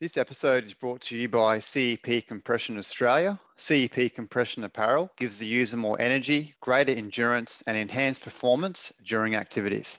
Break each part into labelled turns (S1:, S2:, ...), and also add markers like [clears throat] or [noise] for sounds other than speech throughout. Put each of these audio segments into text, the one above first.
S1: This episode is brought to you by CEP Compression Australia. CEP Compression Apparel gives the user more energy, greater endurance, and enhanced performance during activities.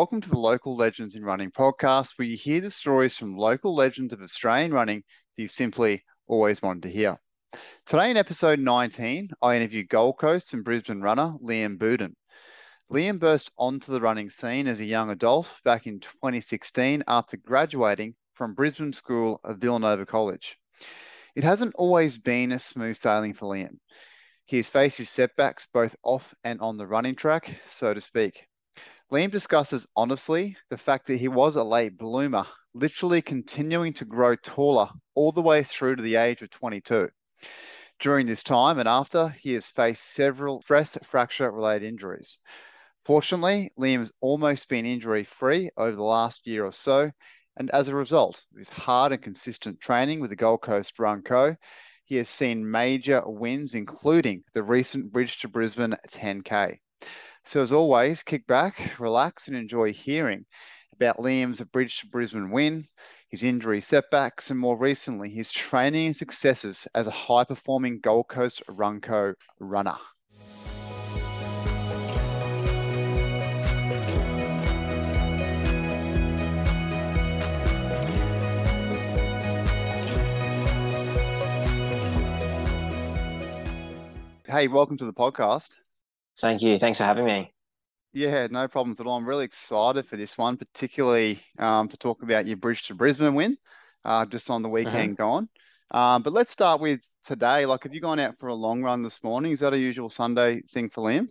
S1: Welcome to the Local Legends in Running podcast, where you hear the stories from local legends of Australian running that you've simply always wanted to hear. Today, in episode 19, I interview Gold Coast and Brisbane runner Liam Boudin. Liam burst onto the running scene as a young adult back in 2016 after graduating from Brisbane School of Villanova College. It hasn't always been a smooth sailing for Liam. He has faced his setbacks both off and on the running track, so to speak. Liam discusses honestly the fact that he was a late bloomer, literally continuing to grow taller all the way through to the age of 22. During this time and after, he has faced several stress fracture related injuries. Fortunately, Liam has almost been injury free over the last year or so, and as a result of his hard and consistent training with the Gold Coast Run Co., he has seen major wins, including the recent Bridge to Brisbane 10K. So, as always, kick back, relax, and enjoy hearing about Liam's Bridge to Brisbane win, his injury setbacks, and more recently, his [laughs] training and successes as a high performing Gold Coast Runco runner. Hey, welcome to the podcast.
S2: Thank you. Thanks for having me.
S1: Yeah, no problems at all. I'm really excited for this one, particularly um, to talk about your Bridge to Brisbane win uh, just on the weekend mm-hmm. gone. Um, but let's start with today. Like, have you gone out for a long run this morning? Is that a usual Sunday thing for Liam?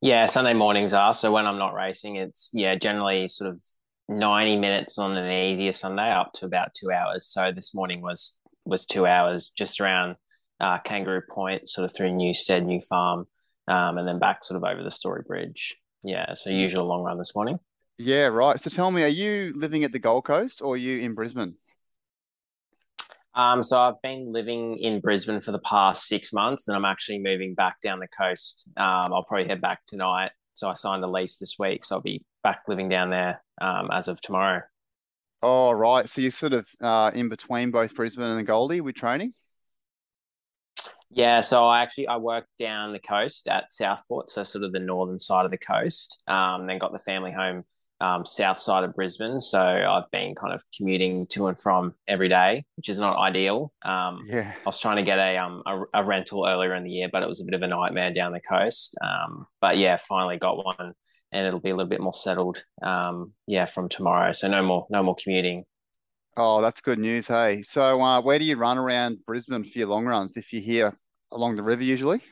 S2: Yeah, Sunday mornings are. So when I'm not racing, it's yeah, generally sort of 90 minutes on an easier Sunday up to about two hours. So this morning was was two hours just around uh, Kangaroo Point, sort of through Newstead, New Farm, um, and then back sort of over the Story Bridge. Yeah, so usual long run this morning.
S1: Yeah, right. So tell me, are you living at the Gold Coast or are you in Brisbane?
S2: Um, so I've been living in Brisbane for the past six months, and I'm actually moving back down the coast. Um, I'll probably head back tonight. So I signed a lease this week, so I'll be back living down there um, as of tomorrow.
S1: Oh, right. So you're sort of uh, in between both Brisbane and the Goldie with training.
S2: Yeah, so I actually I worked down the coast at Southport, so sort of the northern side of the coast. Um, then got the family home um, south side of Brisbane, so I've been kind of commuting to and from every day, which is not ideal. Um, yeah, I was trying to get a, um a, a rental earlier in the year, but it was a bit of a nightmare down the coast. Um, but yeah, finally got one, and it'll be a little bit more settled. Um, yeah, from tomorrow, so no more no more commuting.
S1: Oh, that's good news. Hey, so uh, where do you run around Brisbane for your long runs if you're here along the river usually?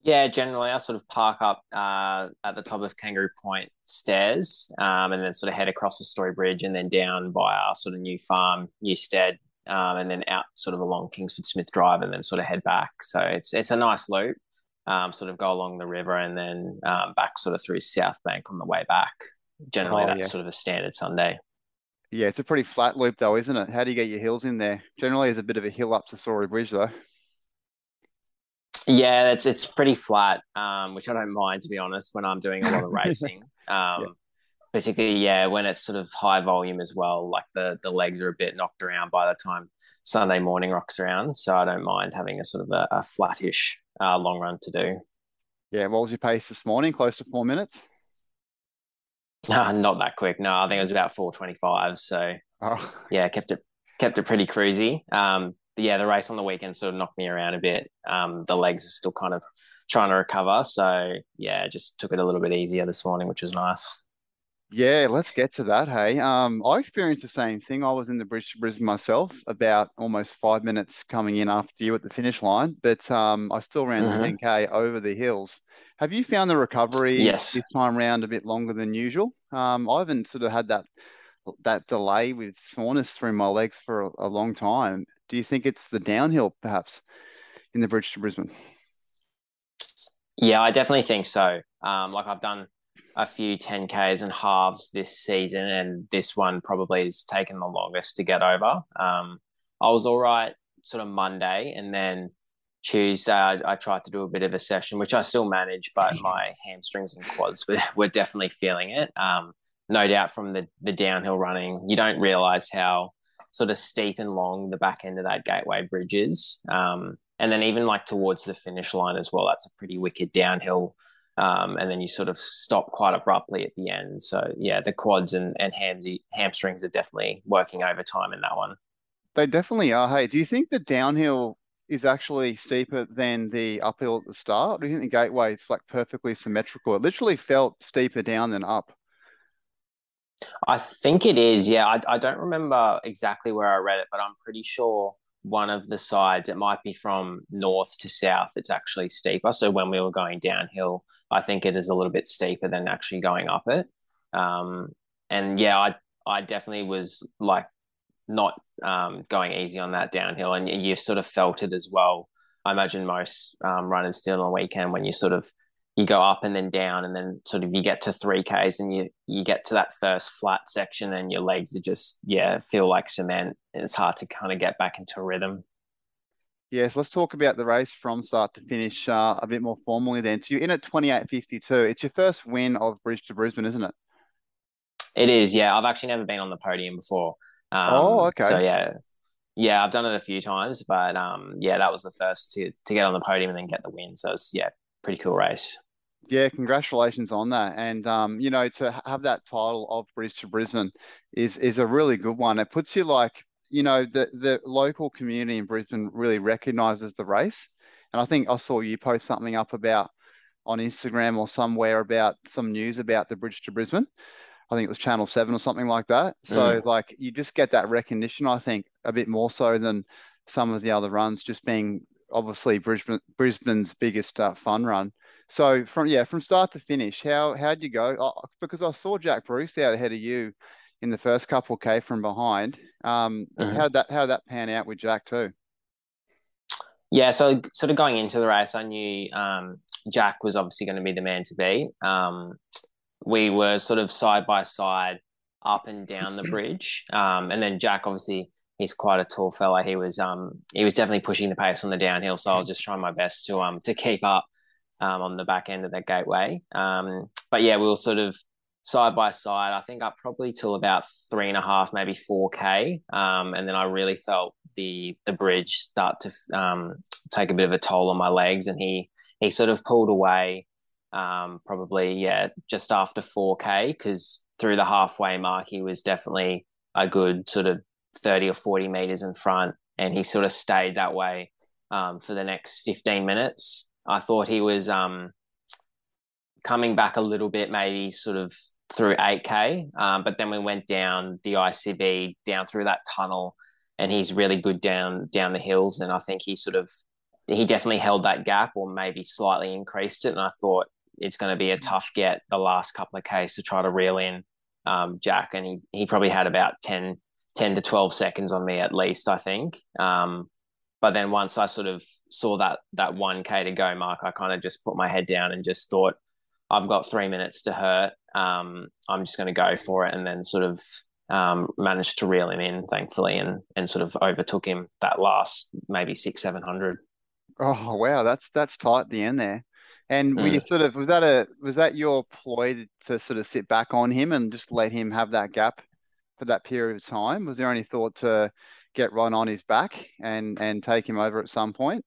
S2: Yeah, generally I sort of park up uh, at the top of Kangaroo Point stairs um, and then sort of head across the Story Bridge and then down via sort of New Farm, Newstead, um, and then out sort of along Kingsford Smith Drive and then sort of head back. So it's it's a nice loop. Um, sort of go along the river and then um, back sort of through South Bank on the way back. Generally, oh, that's yeah. sort of a standard Sunday.
S1: Yeah, it's a pretty flat loop though, isn't it? How do you get your hills in there? Generally, there's a bit of a hill up to Story Bridge though.
S2: Yeah, it's it's pretty flat, um, which I don't mind to be honest when I'm doing a lot of [laughs] racing. Um, yeah. Particularly, yeah, when it's sort of high volume as well. Like the the legs are a bit knocked around by the time Sunday morning rocks around, so I don't mind having a sort of a, a flattish uh, long run to do.
S1: Yeah, what was your pace this morning? Close to four minutes. [laughs]
S2: No, not that quick. No, I think it was about four twenty five. So oh. yeah, kept it kept it pretty cruisy. Um, yeah, the race on the weekend sort of knocked me around a bit. Um, the legs are still kind of trying to recover. So yeah, just took it a little bit easier this morning, which was nice.
S1: Yeah, let's get to that. Hey, um, I experienced the same thing. I was in the Bridge to Brisbane myself, about almost five minutes coming in after you at the finish line, but um, I still ran mm-hmm. the 10k over the hills. Have you found the recovery yes. this time around a bit longer than usual? Um, I haven't sort of had that that delay with soreness through my legs for a, a long time. Do you think it's the downhill perhaps in the bridge to Brisbane?
S2: Yeah, I definitely think so. Um, like I've done a few 10Ks and halves this season, and this one probably has taken the longest to get over. Um, I was all right sort of Monday, and then Tuesday I, I, tried to do a bit of a session, which I still manage, but [laughs] my hamstrings and quads were, [laughs] were definitely feeling it. Um, no doubt from the the downhill running, you don't realize how sort of steep and long the back end of that gateway bridge is. Um, and then even like towards the finish line as well, that's a pretty wicked downhill. Um, and then you sort of stop quite abruptly at the end. So yeah, the quads and, and hamsy, hamstrings are definitely working overtime in that one.
S1: They definitely are. Hey, do you think the downhill is actually steeper than the uphill at the start? do you think the gateway is like perfectly symmetrical? It literally felt steeper down than up.
S2: I think it is. Yeah, I, I don't remember exactly where I read it, but I'm pretty sure one of the sides, it might be from north to south, it's actually steeper. So when we were going downhill, I think it is a little bit steeper than actually going up it. Um, and yeah, I I definitely was like not um, going easy on that downhill, and you've sort of felt it as well. I imagine most um, runners do on the weekend when you sort of you go up and then down, and then sort of you get to three k's, and you you get to that first flat section, and your legs are just yeah feel like cement. It's hard to kind of get back into a rhythm.
S1: Yes, let's talk about the race from start to finish uh, a bit more formally then. So you're in at 28.52. It's your first win of Bridge to Brisbane, isn't it?
S2: It is, yeah. I've actually never been on the podium before.
S1: Um, oh, okay.
S2: So yeah, yeah, I've done it a few times, but um, yeah, that was the first to to get on the podium and then get the win. So it's yeah, pretty cool race.
S1: Yeah, congratulations on that. And um, you know, to have that title of Bridge to Brisbane is is a really good one. It puts you like, you know, the the local community in Brisbane really recognizes the race. And I think I saw you post something up about on Instagram or somewhere about some news about the Bridge to Brisbane. I think it was Channel 7 or something like that. So mm. like you just get that recognition, I think, a bit more so than some of the other runs just being obviously Brisbane Brisbane's biggest uh, fun run. So from yeah, from start to finish, how how'd you go? Oh, because I saw Jack Bruce out ahead of you in the first couple k from behind. Um, mm-hmm. how did that how did that pan out with Jack too?
S2: Yeah, so sort of going into the race, I knew um, Jack was obviously going to be the man to be. Um, we were sort of side by side up and down the bridge, um, and then Jack obviously he's quite a tall fella. He was um he was definitely pushing the pace on the downhill, so I was just trying my best to um to keep up um, on the back end of that gateway. Um, but yeah, we were sort of side by side. I think up probably till about three and a half, maybe four k, um, and then I really felt the the bridge start to um, take a bit of a toll on my legs, and he he sort of pulled away. Um, probably yeah, just after four k, because through the halfway mark, he was definitely a good sort of thirty or forty meters in front, and he sort of stayed that way um, for the next fifteen minutes. I thought he was um, coming back a little bit, maybe sort of through 8K. Um, but then we went down the ICB, down through that tunnel, and he's really good down down the hills. And I think he sort of he definitely held that gap or maybe slightly increased it. And I thought it's going to be a tough get the last couple of Ks to try to reel in um, Jack. And he, he probably had about 10, 10 to 12 seconds on me at least, I think. Um, but then once I sort of saw that that one k to go mark, I kind of just put my head down and just thought, I've got three minutes to hurt. Um, I'm just going to go for it, and then sort of um, managed to reel him in, thankfully, and and sort of overtook him that last maybe six seven hundred.
S1: Oh wow, that's that's tight at the end there. And you mm. sort of was that a was that your ploy to sort of sit back on him and just let him have that gap for that period of time? Was there any thought to get right on his back and and take him over at some point?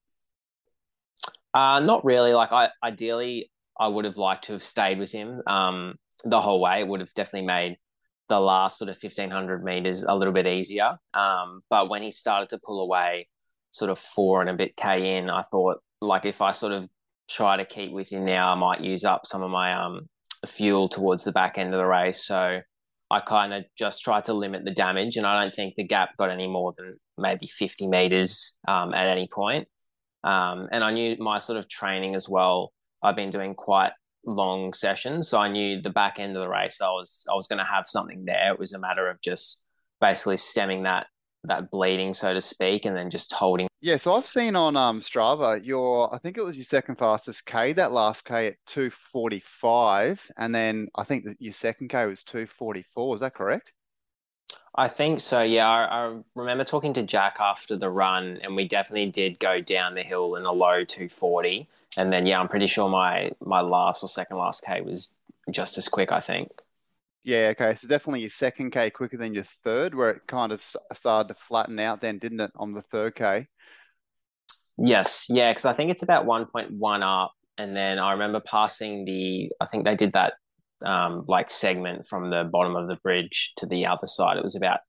S2: Uh, not really. Like I ideally, I would have liked to have stayed with him um, the whole way. It would have definitely made the last sort of fifteen hundred meters a little bit easier. Um, but when he started to pull away, sort of four and a bit k in, I thought like if I sort of try to keep within now, I might use up some of my um, fuel towards the back end of the race. So I kind of just tried to limit the damage, and I don't think the gap got any more than maybe 50 meters um, at any point. Um, and I knew my sort of training as well. I've been doing quite long sessions, so I knew the back end of the race. I was I was going to have something there. It was a matter of just basically stemming that that bleeding, so to speak, and then just holding.
S1: Yeah, so I've seen on um Strava your I think it was your second fastest K, that last K at 245, and then I think that your second K was 244. Is that correct?
S2: I think so. Yeah, I, I, remember talking to Jack after the run, and we definitely did go down the hill in a low 240. And then, yeah, I'm pretty sure my my last or second last K was just as quick. I think.
S1: Yeah. Okay. So definitely your second K quicker than your third, where it kind of started to flatten out. Then, didn't it, on the third K?
S2: Yes. Yeah, because I think it's about 1.1 up, and then I remember passing the. I think they did that um, like segment from the bottom of the bridge to the other side. It was about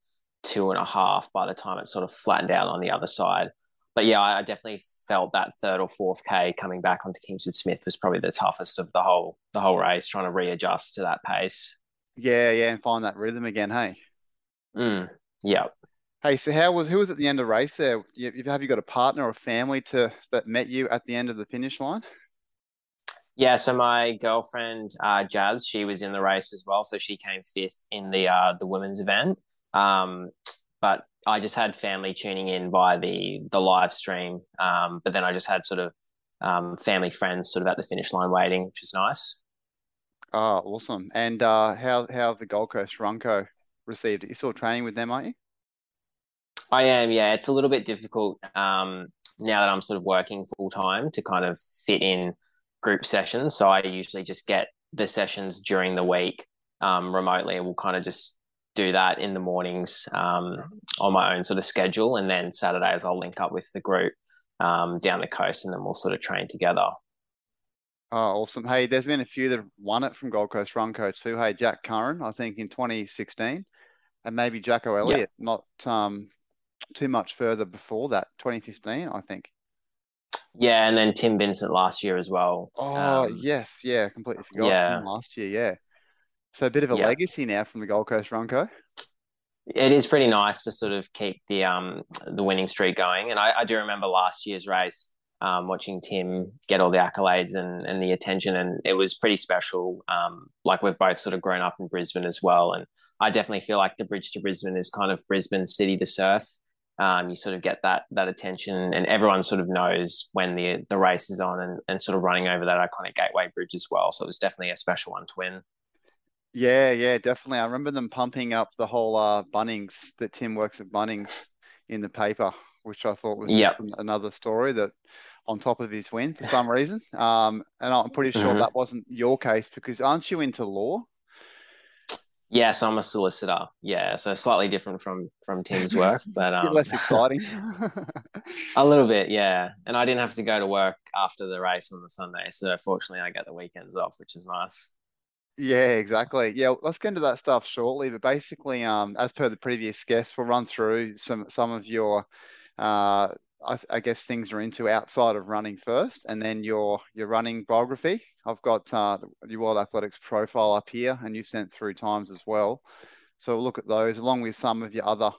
S2: two and a half by the time it sort of flattened out on the other side. But yeah, I definitely felt that third or fourth K coming back onto Kingsford Smith was probably the toughest of the whole the whole race, trying to readjust to that pace.
S1: Yeah, yeah, and find that rhythm again. Hey.
S2: Mm, yeah.
S1: Hey, so how was who was at the end of the race there? You, have you got a partner or family to that met you at the end of the finish line?
S2: Yeah, so my girlfriend uh, Jazz, she was in the race as well, so she came fifth in the uh, the women's event. Um, but I just had family tuning in by the the live stream. Um, but then I just had sort of um, family friends sort of at the finish line waiting, which was nice.
S1: Oh, awesome! And uh, how how have the Gold Coast Runco received it? You're still training with them, aren't you?
S2: I am. Yeah, it's a little bit difficult um, now that I'm sort of working full time to kind of fit in group sessions. So I usually just get the sessions during the week um, remotely, and we'll kind of just do that in the mornings um, on my own sort of schedule, and then Saturdays I'll link up with the group um, down the coast, and then we'll sort of train together.
S1: Oh, awesome! Hey, there's been a few that won it from Gold Coast Run Coach too. Hey, Jack Curran, I think in 2016, and maybe Jacko Elliott, not um, too much further before that, 2015, I think.
S2: Yeah, and then Tim Vincent last year as well.
S1: Oh um, yes, yeah, completely forgot yeah. last year. Yeah, so a bit of a yeah. legacy now from the Gold Coast Runco.
S2: It is pretty nice to sort of keep the um the winning streak going, and I, I do remember last year's race. Um, watching Tim get all the accolades and, and the attention, and it was pretty special. Um, like we've both sort of grown up in Brisbane as well, and I definitely feel like the Bridge to Brisbane is kind of Brisbane city to surf um, you sort of get that that attention, and everyone sort of knows when the the race is on, and, and sort of running over that iconic Gateway Bridge as well. So it was definitely a special one to win.
S1: Yeah, yeah, definitely. I remember them pumping up the whole uh, Bunnings that Tim works at Bunnings in the paper, which I thought was yep. just another story that on top of his win for some reason. Um, and I'm pretty sure mm-hmm. that wasn't your case because aren't you into law?
S2: Yes, I'm a solicitor. Yeah, so slightly different from from Tim's work, [laughs] but um,
S1: less exciting. [laughs]
S2: a little bit, yeah. And I didn't have to go to work after the race on the Sunday, so fortunately, I get the weekends off, which is nice.
S1: Yeah, exactly. Yeah, let's get into that stuff shortly. But basically, um, as per the previous guest, we'll run through some some of your uh, I, I, guess things are into outside of running first, and then your your running biography. I've got uh, your World Athletics profile up here, and you've sent through times as well. So we'll look at those along with some of your other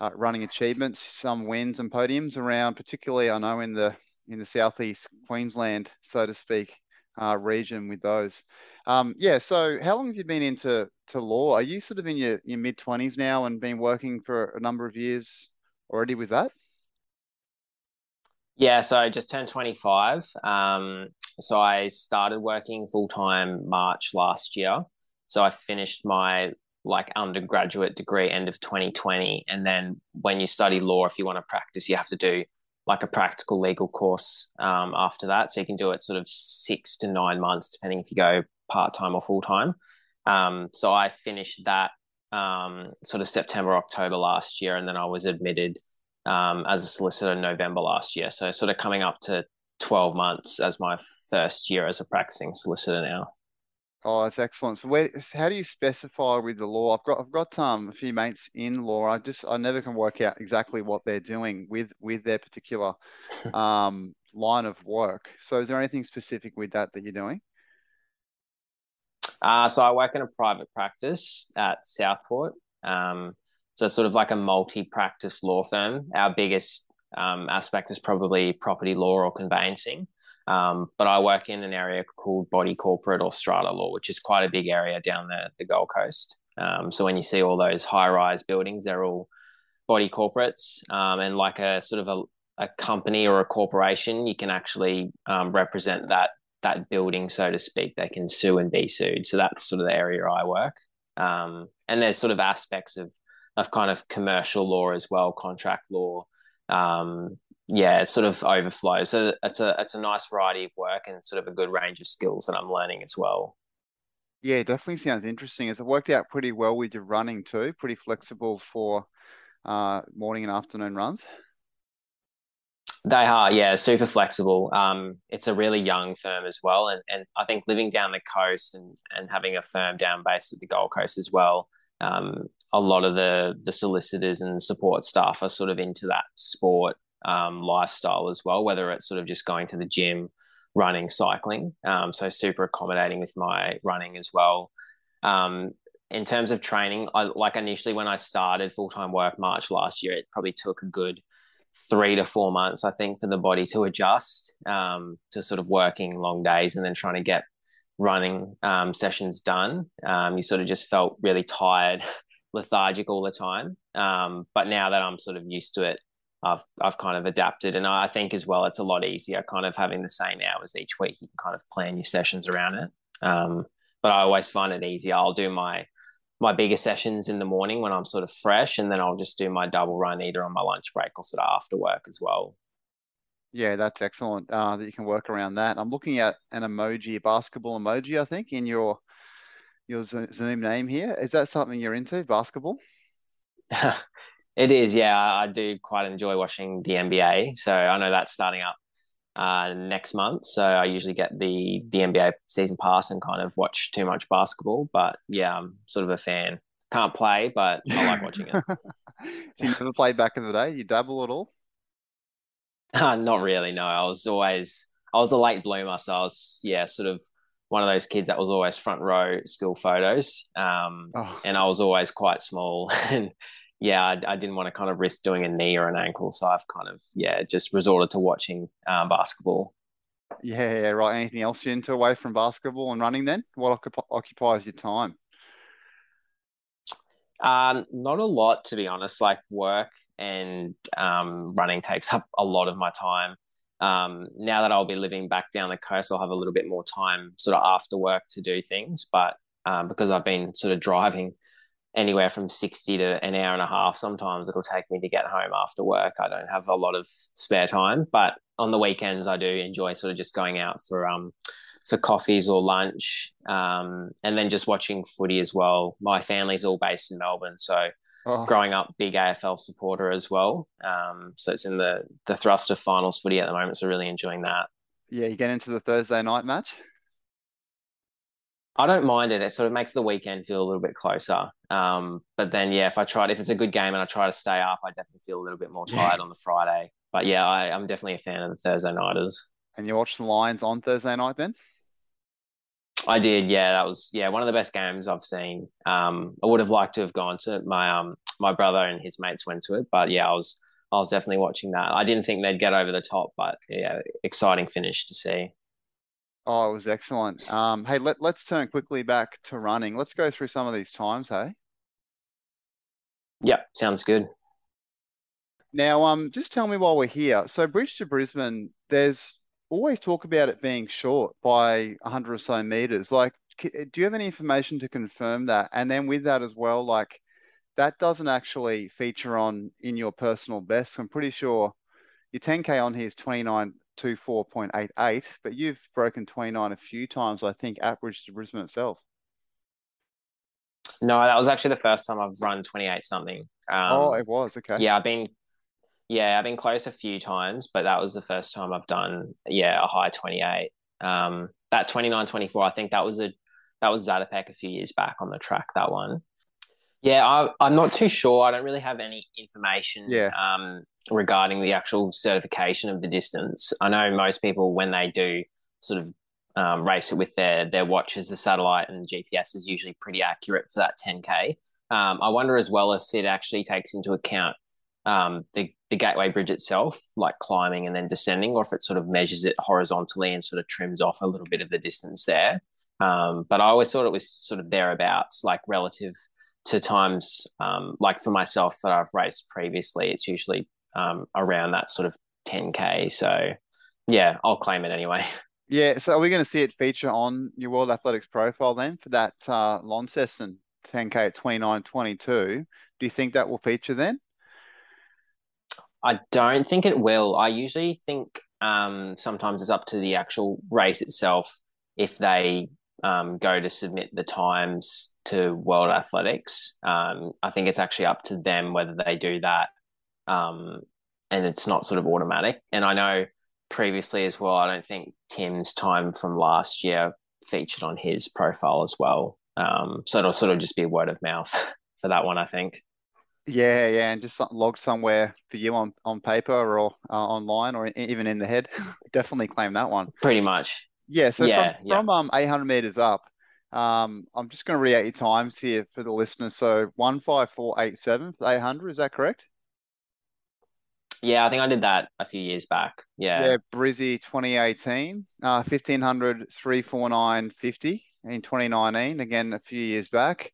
S1: uh, running achievements, some wins and podiums around, particularly I know in the in the southeast Queensland, so to speak, uh, region with those. Um, yeah. So how long have you been into to law? Are you sort of in your, your mid twenties now and been working for a number of years already with that?
S2: Yeah, so I just turned 25. Um, so I started working full time March last year. So I finished my like undergraduate degree end of 2020. And then when you study law, if you want to practice, you have to do like a practical legal course um, after that. So you can do it sort of six to nine months, depending if you go part time or full time. Um, so I finished that um, sort of September, October last year, and then I was admitted um, as a solicitor in November last year. So sort of coming up to 12 months as my first year as a practicing solicitor now.
S1: Oh, that's excellent. So where, how do you specify with the law? I've got I've got um a few mates in law. I just I never can work out exactly what they're doing with with their particular [laughs] um line of work. So is there anything specific with that that you're doing?
S2: Uh, so I work in a private practice at Southport. Um, so sort of like a multi-practice law firm. Our biggest um, aspect is probably property law or conveyancing. Um, but I work in an area called body corporate or strata law, which is quite a big area down the, the Gold Coast. Um, so when you see all those high-rise buildings, they're all body corporates um, and like a sort of a, a company or a corporation, you can actually um, represent that that building, so to speak. They can sue and be sued. So that's sort of the area I work. Um, and there's sort of aspects of of kind of commercial law as well, contract law. Um, yeah, it sort of overflows. So it's a it's a nice variety of work and sort of a good range of skills that I'm learning as well.
S1: Yeah, definitely sounds interesting. Has it worked out pretty well with your running too? Pretty flexible for uh, morning and afternoon runs?
S2: They are, yeah, super flexible. Um, it's a really young firm as well, and and I think living down the coast and and having a firm down base at the Gold Coast as well. Um, a lot of the the solicitors and support staff are sort of into that sport um, lifestyle as well, whether it's sort of just going to the gym, running, cycling. Um, so super accommodating with my running as well. Um, in terms of training, I like initially when I started full time work March last year, it probably took a good three to four months, I think, for the body to adjust um, to sort of working long days and then trying to get running um, sessions done. Um, you sort of just felt really tired, lethargic all the time. Um, but now that I'm sort of used to it, I've I've kind of adapted, and I think as well it's a lot easier, kind of having the same hours each week. You can kind of plan your sessions around it. Um, but I always find it easy. I'll do my my bigger sessions in the morning when I'm sort of fresh, and then I'll just do my double run either on my lunch break or sort of after work as well.
S1: Yeah, that's excellent. Uh, that you can work around that. I'm looking at an emoji, a basketball emoji, I think, in your your Zoom name here. Is that something you're into, basketball? [laughs]
S2: it is, yeah. I do quite enjoy watching the NBA. So I know that's starting up uh, next month. So I usually get the the NBA season pass and kind of watch too much basketball. But yeah, I'm sort of a fan. Can't play, but I like [laughs] watching it. so
S1: you never played back in the day? You dabble at all?
S2: Uh, [laughs] not really. No, I was always I was a late bloomer, so I was yeah, sort of one of those kids that was always front row school photos. Um, oh. and I was always quite small [laughs] and yeah, I, I, didn't want to kind of risk doing a knee or an ankle, so I've kind of yeah just resorted to watching um, basketball.
S1: Yeah, yeah, right. Anything else you're into away from basketball and running? Then what occupies your time?
S2: Um, not a lot, to be honest. Like work and um, running takes up a lot of my time. Um, now that I'll be living back down the coast, I'll have a little bit more time sort of after work to do things. But um, because I've been sort of driving anywhere from 60 to an hour and a half. Sometimes it'll take me to get home after work. I don't have a lot of spare time, but on the weekends I do enjoy sort of just going out for um for coffees or lunch, um, and then just watching footy as well. My family's all based in Melbourne, so oh. growing up, big AFL supporter as well. Um, so it's in the the thrust of finals footy at the moment, so really enjoying that.
S1: Yeah, you get into the Thursday night match.
S2: I don't mind it. It sort of makes the weekend feel a little bit closer. Um, but then, yeah, if I try, if it's a good game and I try to stay up, I definitely feel a little bit more tired yeah. on the Friday. But yeah, I, I'm definitely a fan of the Thursday nighters.
S1: And you watch the Lions on Thursday night then?
S2: I did, yeah. That was yeah one of the best games I've seen. Um, I would have liked to have gone to it. My um my brother and his mates went to it, but yeah, I was I was definitely watching that. I didn't think they'd get over the top, but yeah, exciting finish to see.
S1: Oh, it was excellent. Um, hey, let, let's turn quickly back to running. Let's go through some of these times, hey?
S2: Yep, sounds good.
S1: Now, um, just tell me while we're here. So, Bridge to Brisbane, there's always talk about it being short by 100 or so meters. Like, do you have any information to confirm that? And then with that as well, like, that doesn't actually feature on in your personal best. I'm pretty sure your 10K on here is 29 24.88, but you've broken 29 a few times, I think, at Bridge to Brisbane itself.
S2: No, that was actually the first time I've run 28 something. Um,
S1: oh, it was. Okay.
S2: Yeah, I've been, yeah, I've been close a few times, but that was the first time I've done, yeah, a high 28. Um, that 29, 24, I think that was a, that was Zatopek a few years back on the track, that one. Yeah, I, am not too sure. I don't really have any information yeah. um, regarding the actual certification of the distance. I know most people, when they do sort of um, race it with their their watches, the satellite and GPS is usually pretty accurate for that 10k. Um, I wonder as well if it actually takes into account um, the the gateway bridge itself, like climbing and then descending, or if it sort of measures it horizontally and sort of trims off a little bit of the distance there. Um, but I always thought it was sort of thereabouts, like relative to times um, like for myself that I've raced previously, it's usually um, around that sort of 10k. So yeah, I'll claim it anyway. [laughs]
S1: Yeah, so are we going to see it feature on your World Athletics profile then for that uh, Launceston 10k at 29.22? Do you think that will feature then?
S2: I don't think it will. I usually think um, sometimes it's up to the actual race itself if they um, go to submit the times to World Athletics. Um, I think it's actually up to them whether they do that, um, and it's not sort of automatic. And I know previously as well. I don't think Tim's time from last year featured on his profile as well. Um, so it'll sort of just be word of mouth [laughs] for that one, I think.
S1: Yeah, yeah, and just logged somewhere for you on, on paper or uh, online or even in the head. [laughs] Definitely claim that one.
S2: Pretty much.
S1: Yeah. So yeah, from, yeah. from um 800 meters up, um, I'm just going to read out your times here for the listeners. So one five four eight seven for 800. Is that correct?
S2: Yeah, I think I did that a few years back. Yeah.
S1: Yeah, Brizzy 2018, uh, 1500, 349.50 in 2019, again a few years back.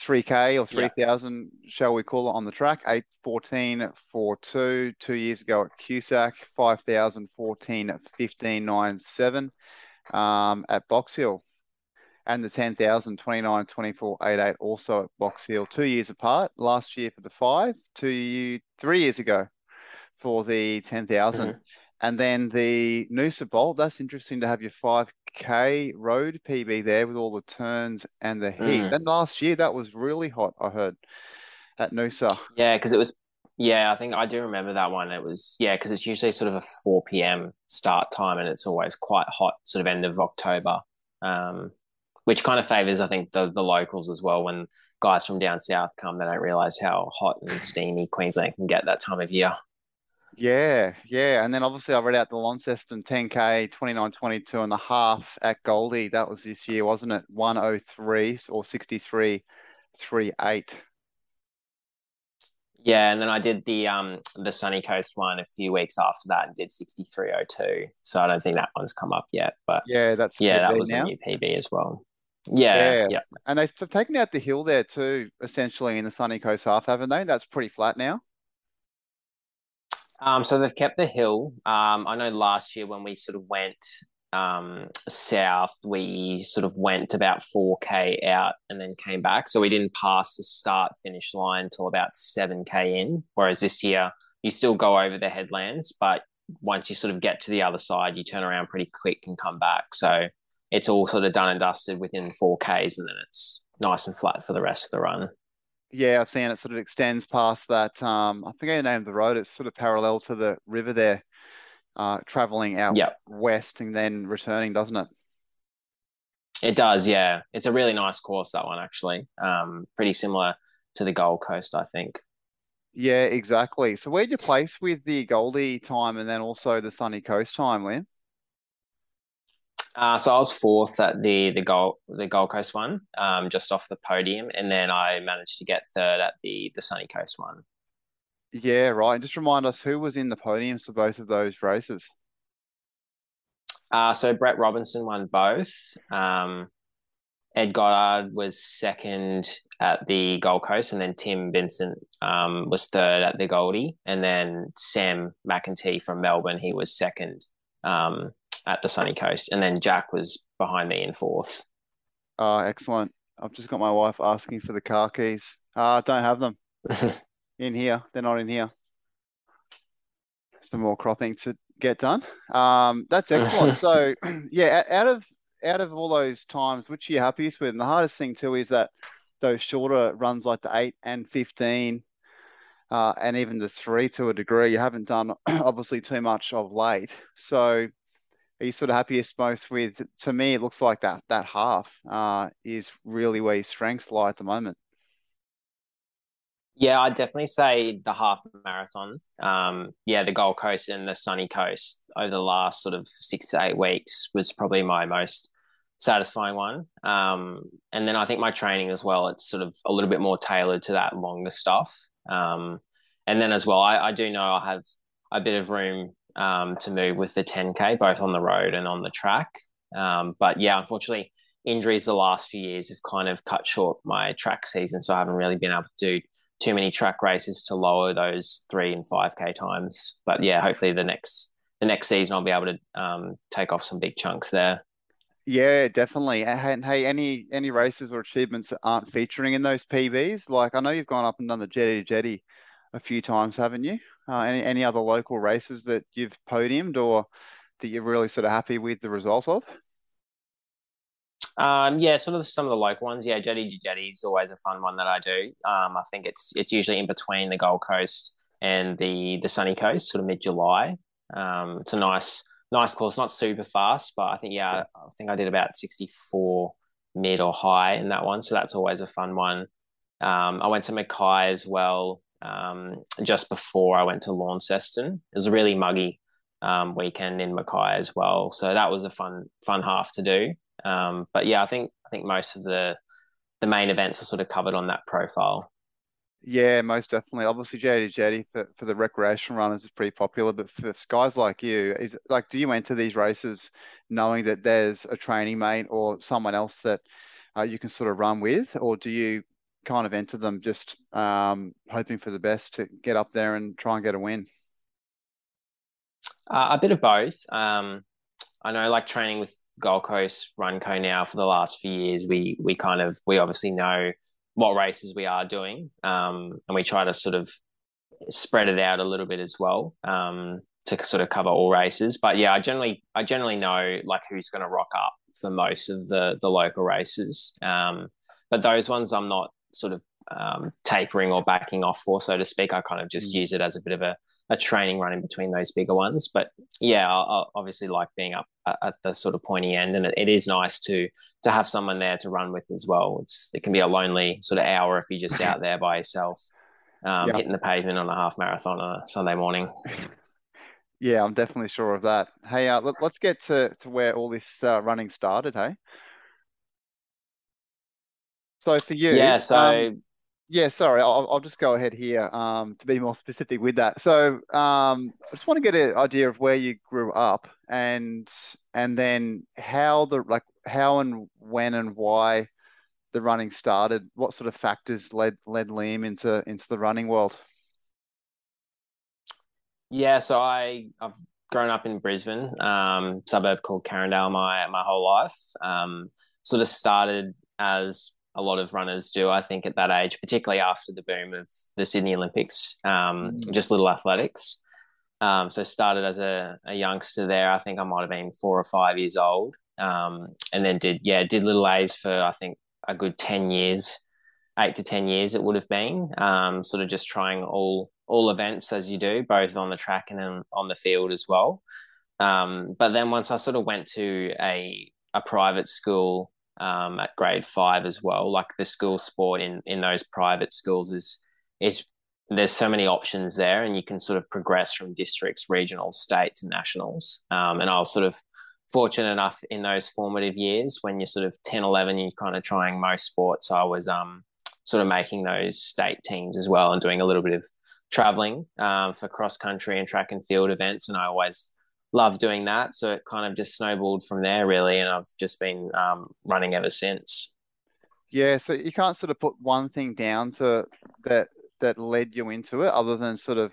S1: 3K or 3,000, yeah. shall we call it, on the track, 814.42. Two years ago at Cusack, 5,000, 14, 15.97 um, at Box Hill. And the 10,000, 29, 24, 88 also at Box Hill, two years apart. Last year for the five, two, three years ago for the 10,000. Mm-hmm. And then the Noosa Bolt, that's interesting to have your 5K road PB there with all the turns and the heat. Mm. Then last year, that was really hot, I heard, at Noosa.
S2: Yeah, because it was, yeah, I think I do remember that one. It was, yeah, because it's usually sort of a 4 p.m. start time and it's always quite hot, sort of end of October, um, which kind of favors, I think, the, the locals as well. When guys from down south come, they don't realize how hot and steamy Queensland can get that time of year.
S1: Yeah, yeah. And then obviously I read out the Launceston 10K 29 22 and a half at Goldie. That was this year, wasn't it? 103 or 63 38.
S2: Yeah, and then I did the um the Sunny Coast one a few weeks after that and did 6302. So I don't think that one's come up yet, but
S1: Yeah, that's
S2: Yeah, that was now. a new PB as well. Yeah, yeah, yeah.
S1: And they've taken out the hill there too, essentially in the Sunny Coast half, haven't they? That's pretty flat now.
S2: Um, so they've kept the hill. Um, I know last year when we sort of went um, south, we sort of went about 4K out and then came back. So we didn't pass the start finish line till about 7K in. Whereas this year, you still go over the headlands, but once you sort of get to the other side, you turn around pretty quick and come back. So it's all sort of done and dusted within 4Ks and then it's nice and flat for the rest of the run
S1: yeah, I've seen it sort of extends past that. Um, I forget the name of the road. It's sort of parallel to the river there, uh, traveling out yep. west and then returning, doesn't it?
S2: It does, yeah. It's a really nice course that one actually. Um, pretty similar to the Gold Coast, I think.
S1: Yeah, exactly. So where'd you place with the Goldie time and then also the Sunny Coast time, Liam?
S2: Uh, so I was fourth at the the Gold the Gold Coast one, um, just off the podium, and then I managed to get third at the the Sunny Coast one.
S1: Yeah, right. And just remind us who was in the podiums for both of those races.
S2: Uh, so Brett Robinson won both. Um, Ed Goddard was second at the Gold Coast, and then Tim Vincent um, was third at the Goldie, and then Sam McEntee from Melbourne, he was second um, at the sunny coast, and then Jack was behind me in fourth.
S1: Oh, excellent! I've just got my wife asking for the car keys. I uh, don't have them [laughs] in here. They're not in here. Some more cropping to get done. Um, that's excellent. [laughs] so, [clears throat] yeah, out of out of all those times, which are you happiest with? And the hardest thing too is that those shorter runs like the eight and fifteen, uh, and even the three to a degree, you haven't done [clears throat] obviously too much of late. So, you sort of happiest most with? To me, it looks like that that half uh, is really where your strengths lie at the moment.
S2: Yeah, I'd definitely say the half marathon. Um, yeah, the Gold Coast and the Sunny Coast over the last sort of six to eight weeks was probably my most satisfying one. Um, and then I think my training as well, it's sort of a little bit more tailored to that longer stuff. Um, and then as well, I, I do know I have a bit of room um, to move with the 10K, both on the road and on the track. Um, but yeah, unfortunately, injuries the last few years have kind of cut short my track season, so I haven't really been able to do too many track races to lower those three and five k times. But yeah, hopefully the next the next season I'll be able to um, take off some big chunks there.
S1: Yeah, definitely. And hey, any any races or achievements that aren't featuring in those PBs? Like I know you've gone up and done the Jetty to Jetty a few times, haven't you? Uh, any any other local races that you've podiumed or that you're really sort of happy with the result of?
S2: Um, yeah, sort of some of the local ones. Yeah, Jetty Jetty is always a fun one that I do. Um, I think it's it's usually in between the Gold Coast and the the sunny coast, sort of mid July. Um, it's a nice nice course, not super fast, but I think yeah, I think I did about sixty four mid or high in that one, so that's always a fun one. Um, I went to Mackay as well um, just before I went to Launceston. It was a really muggy um, weekend in Mackay as well, so that was a fun fun half to do. Um, but yeah, I think I think most of the the main events are sort of covered on that profile.
S1: Yeah, most definitely. Obviously, Jetty Jetty for, for the recreational runners is pretty popular, but for guys like you, is like, do you enter these races knowing that there's a training mate or someone else that uh, you can sort of run with, or do you kind of enter them just um, hoping for the best to get up there and try and get a win?
S2: Uh, a bit of both. Um, I know, like training with Gold Coast Runco now for the last few years, we we kind of we obviously know what races we are doing, um, and we try to sort of spread it out a little bit as well um, to sort of cover all races. But yeah, I generally I generally know like who's going to rock up for most of the the local races. Um, but those ones I'm not sort of um, tapering or backing off for, so to speak. I kind of just mm. use it as a bit of a a training run in between those bigger ones. But yeah, I, I obviously like being up at the sort of pointy end, and it, it is nice to to have someone there to run with as well. It's it can be a lonely sort of hour if you're just out [laughs] there by yourself, um, yeah. hitting the pavement on a half marathon on a Sunday morning. [laughs]
S1: Yeah, I'm definitely sure of that. Hey, uh, let, us get to, to where all this uh, running started. Hey, so for you,
S2: yeah. So
S1: um, yeah, sorry, I'll, I'll just go ahead here um, to be more specific with that. So um, I just want to get an idea of where you grew up and and then how the like how and when and why the running started. What sort of factors led led Liam into into the running world?
S2: Yeah, so I I've grown up in Brisbane, um, suburb called Carindale, my my whole life. Um, sort of started as a lot of runners do, I think, at that age, particularly after the boom of the Sydney Olympics, um, mm. just little athletics. Um, so started as a, a, youngster there. I think I might have been four or five years old, um, and then did yeah did little A's for I think a good ten years, eight to ten years it would have been. Um, sort of just trying all all events as you do, both on the track and on the field as well. Um, but then once I sort of went to a a private school um, at grade five as well. Like the school sport in in those private schools is is there's so many options there, and you can sort of progress from districts, regionals, states, and nationals. Um, and I was sort of fortunate enough in those formative years when you're sort of 10, 11, you're kind of trying most sports. I was um, sort of making those state teams as well and doing a little bit of traveling um, for cross country and track and field events. And I always love doing that. So it kind of just snowballed from there, really. And I've just been um, running ever since.
S1: Yeah. So you can't sort of put one thing down to that that led you into it, other than sort of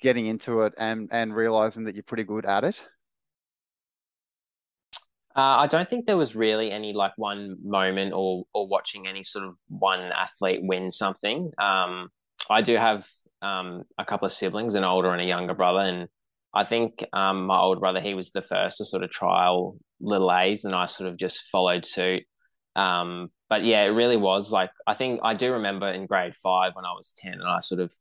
S1: getting into it and and realizing that you're pretty good at it.
S2: Uh, I don't think there was really any like one moment or or watching any sort of one athlete win something. Um, I do have um, a couple of siblings, an older and a younger brother, and I think um, my older brother, he was the first to sort of trial little A's, and I sort of just followed suit. Um, but yeah, it really was like I think I do remember in grade five when I was ten, and I sort of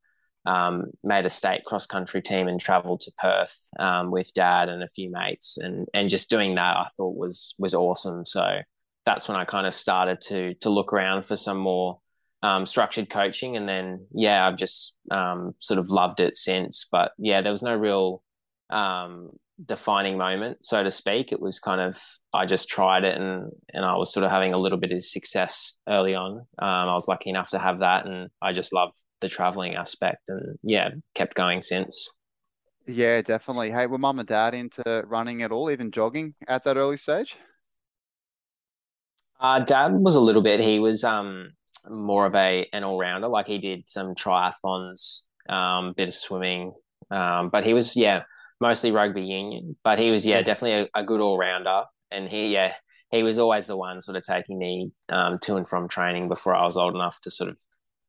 S2: um, made a state cross country team and travelled to Perth um, with dad and a few mates, and and just doing that I thought was was awesome. So that's when I kind of started to to look around for some more um, structured coaching, and then yeah, I've just um, sort of loved it since. But yeah, there was no real um, defining moment, so to speak. It was kind of I just tried it and and I was sort of having a little bit of success early on. Um, I was lucky enough to have that, and I just love the traveling aspect, and yeah, kept going since.
S1: Yeah, definitely. Hey, were mum and dad into running at all, even jogging at that early stage?
S2: Uh, Dad was a little bit. He was um more of a an all rounder. Like he did some triathlons, um, bit of swimming, um, but he was yeah mostly rugby union. But he was yeah, yeah. definitely a, a good all rounder. And he yeah he was always the one sort of taking me um, to and from training before I was old enough to sort of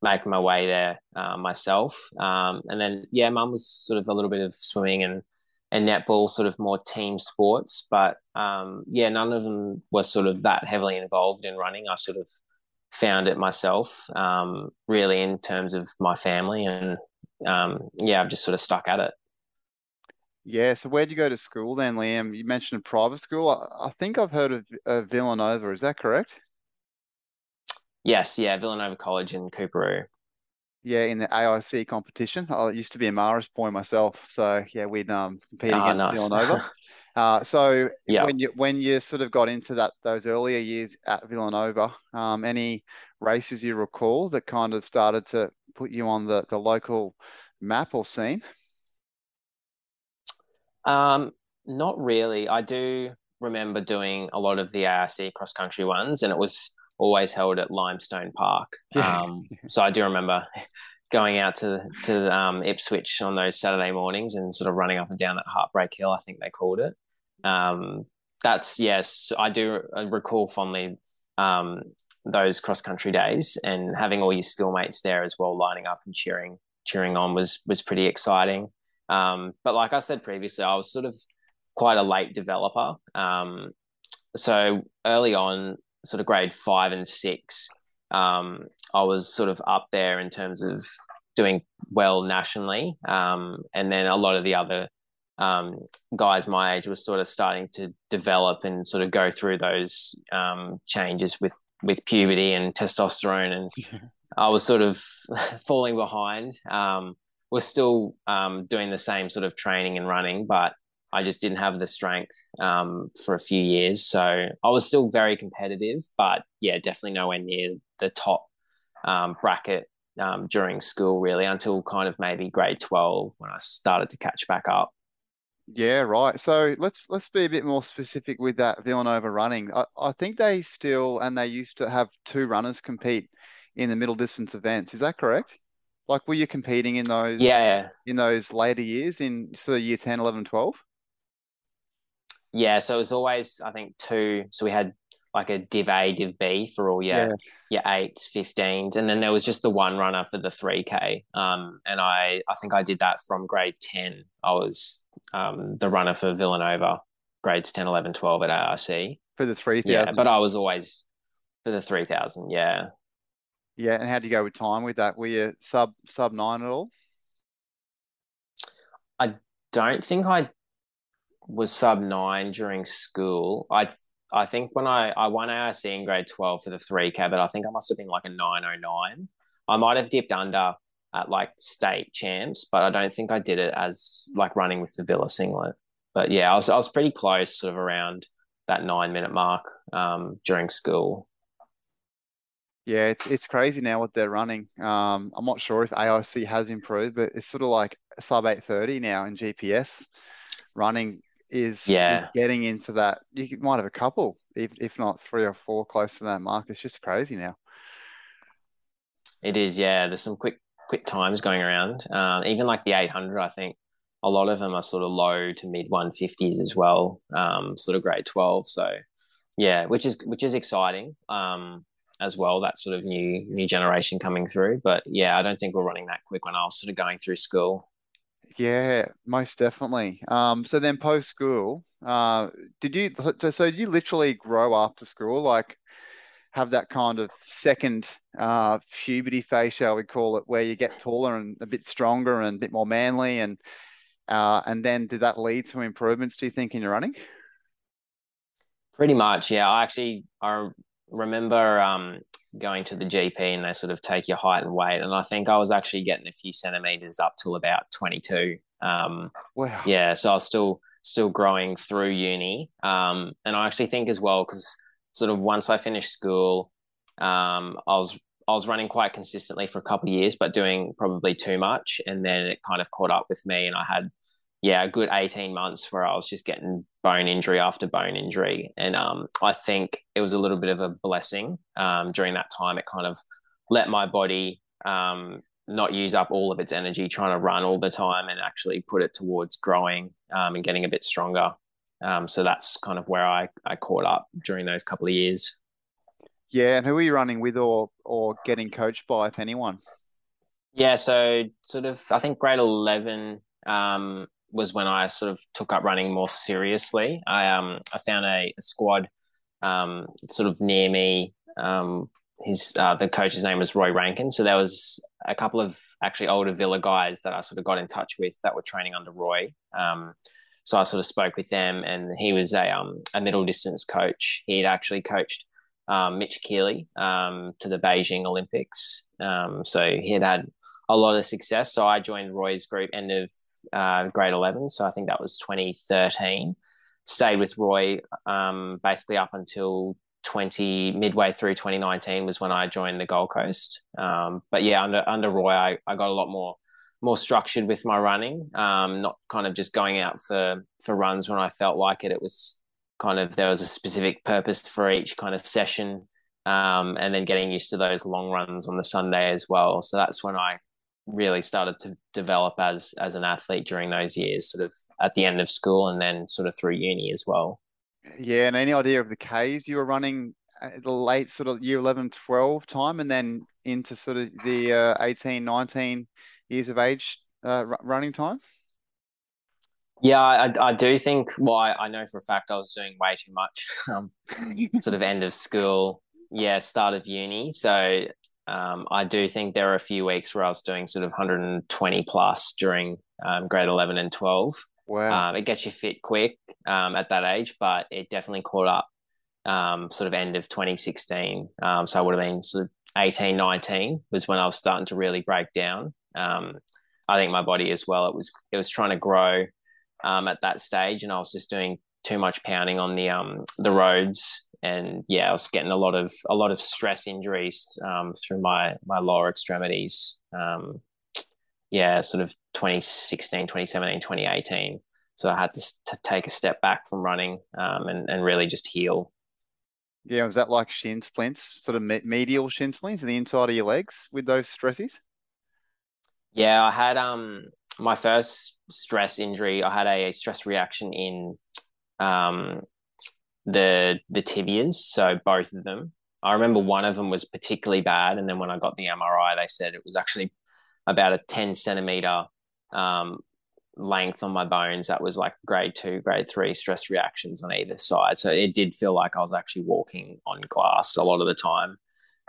S2: make my way there uh, myself. Um, and then yeah, mum was sort of a little bit of swimming and and netball, sort of more team sports. But um, yeah, none of them were sort of that heavily involved in running. I sort of found it myself, um, really, in terms of my family, and um, yeah, I've just sort of stuck at it.
S1: Yeah. So where did you go to school then, Liam? You mentioned a private school. I, I think I've heard of uh, Villanova. Is that correct?
S2: Yes. Yeah. Villanova College in Coorparoo.
S1: Yeah, in the AIC competition. I used to be a Marist boy myself, so yeah, we'd um compete oh, against nice. Villanova. [laughs] uh, so yeah. when you when you sort of got into that those earlier years at Villanova, um, any races you recall that kind of started to put you on the the local map or scene?
S2: Um, not really. I do remember doing a lot of the ARC cross country ones, and it was always held at Limestone Park. Yeah. Um, so I do remember going out to to um, Ipswich on those Saturday mornings and sort of running up and down that Heartbreak Hill, I think they called it. Um, that's yes, I do recall fondly um, those cross country days and having all your schoolmates there as well, lining up and cheering cheering on was was pretty exciting. Um, but like I said previously, I was sort of quite a late developer. Um, so early on, sort of grade five and six, um, I was sort of up there in terms of doing well nationally. Um, and then a lot of the other um, guys my age was sort of starting to develop and sort of go through those um, changes with with puberty and testosterone, and [laughs] I was sort of [laughs] falling behind. We're still um, doing the same sort of training and running, but I just didn't have the strength um, for a few years. So I was still very competitive, but yeah, definitely nowhere near the top um, bracket um, during school, really, until kind of maybe grade 12 when I started to catch back up.
S1: Yeah, right. So let's let's be a bit more specific with that Villanova running. I, I think they still and they used to have two runners compete in the middle distance events. Is that correct? Like were you competing in those
S2: yeah, yeah.
S1: in those later years in sort of year 10, 11, 12?
S2: Yeah, so it was always I think two. So we had like a Div A, Div B for all your yeah. your eights, fifteens, and then there was just the one runner for the three K. Um, and I I think I did that from grade ten. I was um the runner for Villanova, grades 10, 11, 12 at ARC.
S1: For the three thousand.
S2: Yeah, but I was always for the three thousand. Yeah.
S1: Yeah, and how do you go with time with that? Were you sub sub nine at all?
S2: I don't think I was sub nine during school. I I think when I I won ARC in grade twelve for the three K, but I think I must have been like a nine oh nine. I might have dipped under at like state champs, but I don't think I did it as like running with the Villa singlet. But yeah, I was I was pretty close, sort of around that nine minute mark um, during school.
S1: Yeah, it's it's crazy now what they're running. Um, I'm not sure if AIC has improved, but it's sort of like sub eight thirty now in GPS running is yeah. is getting into that. You might have a couple, if if not three or four, close to that mark. It's just crazy now.
S2: It is, yeah. There's some quick quick times going around. Um, even like the 800, I think a lot of them are sort of low to mid 150s as well. Um, sort of grade 12. So yeah, which is which is exciting. Um, as well. That sort of new new generation coming through. But yeah, I don't think we're running that quick when I was sort of going through school.
S1: Yeah, most definitely. Um, so then post school, uh, did you so you literally grow after school, like have that kind of second uh, puberty phase, shall we call it, where you get taller and a bit stronger and a bit more manly, and uh, and then did that lead to improvements? Do you think in your running?
S2: Pretty much, yeah. I actually I remember um, going to the GP and they sort of take your height and weight. And I think I was actually getting a few centimeters up till about 22. Um, wow. Yeah. So I was still, still growing through uni. Um, and I actually think as well, because sort of once I finished school, um, I was, I was running quite consistently for a couple of years, but doing probably too much. And then it kind of caught up with me and I had, yeah, a good 18 months where I was just getting bone injury after bone injury. And um, I think it was a little bit of a blessing um, during that time. It kind of let my body um, not use up all of its energy trying to run all the time and actually put it towards growing um, and getting a bit stronger. Um, so that's kind of where I, I caught up during those couple of years.
S1: Yeah, and who are you running with or or getting coached by, if anyone?
S2: Yeah, so sort of I think grade eleven um, was when I sort of took up running more seriously. I um I found a, a squad um, sort of near me. Um, his uh, the coach's name was Roy Rankin. So there was a couple of actually older Villa guys that I sort of got in touch with that were training under Roy. Um, so I sort of spoke with them, and he was a um, a middle distance coach. He'd actually coached um, Mitch Keeley um, to the Beijing Olympics. Um, so he had had a lot of success. So I joined Roy's group end of uh, grade 11. So I think that was 2013. Stayed with Roy um, basically up until 20 midway through 2019 was when I joined the Gold Coast. Um, but yeah, under under Roy, I, I got a lot more more structured with my running. Um, not kind of just going out for for runs when I felt like it. It was kind of there was a specific purpose for each kind of session, um, and then getting used to those long runs on the Sunday as well. So that's when I really started to develop as as an athlete during those years, sort of at the end of school and then sort of through uni as well.
S1: Yeah, and any idea of the Ks you were running at the late sort of year 11, 12 time and then into sort of the uh, 18, 19 years of age uh, running time?
S2: Yeah, I, I do think, well, I, I know for a fact I was doing way too much, [laughs] um, sort of end of school, yeah, start of uni. So um, I do think there are a few weeks where I was doing sort of 120 plus during um, grade 11 and 12.
S1: Wow.
S2: Um, it gets you fit quick um, at that age, but it definitely caught up um, sort of end of 2016. Um, so I would have been sort of 18, 19 was when I was starting to really break down. Um, I think my body as well, it was, it was trying to grow um, at that stage and I was just doing too much pounding on the, the roads. And yeah, I was getting a lot of, a lot of stress injuries through my, my lower extremities yeah, sort of 2016, 2017, 2018. So I had to, to take a step back from running um, and, and really just heal.
S1: Yeah, was that like shin splints, sort of medial shin splints in the inside of your legs with those stresses?
S2: Yeah, I had um my first stress injury. I had a stress reaction in um the the tibias, so both of them. I remember one of them was particularly bad, and then when I got the MRI, they said it was actually about a 10 centimeter um, length on my bones that was like grade two, grade three stress reactions on either side. So it did feel like I was actually walking on glass a lot of the time.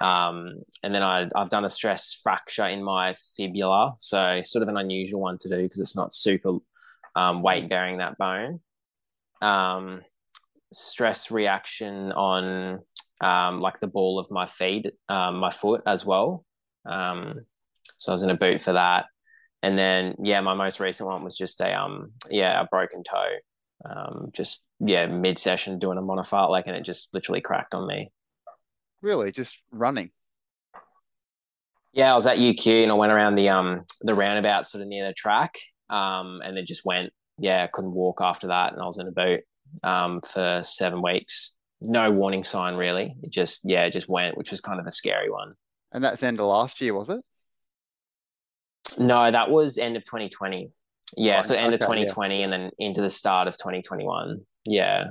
S2: Um, and then I, I've done a stress fracture in my fibula. So sort of an unusual one to do because it's not super um, weight bearing that bone. Um, stress reaction on um, like the ball of my feet, um, my foot as well. Um, so I was in a boot for that. And then yeah, my most recent one was just a um yeah, a broken toe. Um just yeah, mid session doing a Mona fartlek and it just literally cracked on me.
S1: Really? Just running?
S2: Yeah, I was at UQ and I went around the um the roundabout sort of near the track. Um and then just went, yeah, I couldn't walk after that and I was in a boot um for seven weeks. No warning sign really. It just yeah, it just went, which was kind of a scary one.
S1: And that's end of last year, was it?
S2: No, that was end of 2020. Yeah, oh, so end okay, of 2020 yeah. and then into the start of 2021. Yeah.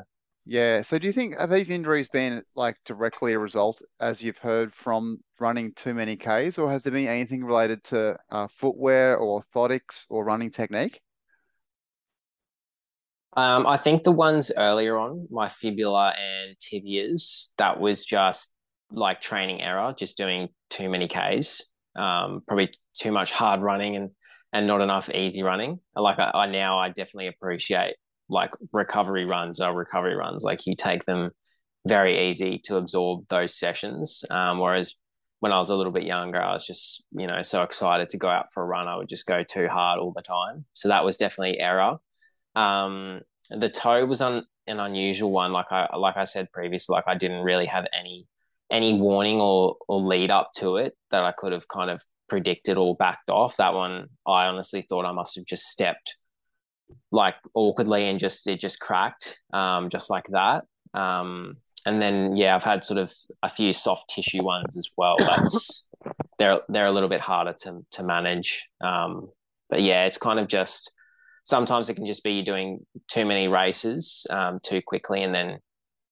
S1: Yeah. So do you think have these injuries been like directly a result, as you've heard, from running too many Ks, or has there been anything related to uh, footwear or orthotics or running technique?
S2: Um, I think the ones earlier on, my fibula and tibias, that was just like training error, just doing too many Ks um, probably too much hard running and and not enough easy running. Like I, I now I definitely appreciate like recovery runs are recovery runs. Like you take them very easy to absorb those sessions. Um, whereas when I was a little bit younger, I was just, you know, so excited to go out for a run. I would just go too hard all the time. So that was definitely error. Um, the toe was on an unusual one. Like I, like I said previously, like I didn't really have any any warning or or lead up to it that I could have kind of predicted or backed off. That one, I honestly thought I must have just stepped like awkwardly and just it just cracked, um, just like that. Um, and then yeah, I've had sort of a few soft tissue ones as well. [coughs] That's they're they're a little bit harder to to manage. Um, but yeah, it's kind of just sometimes it can just be you're doing too many races um, too quickly, and then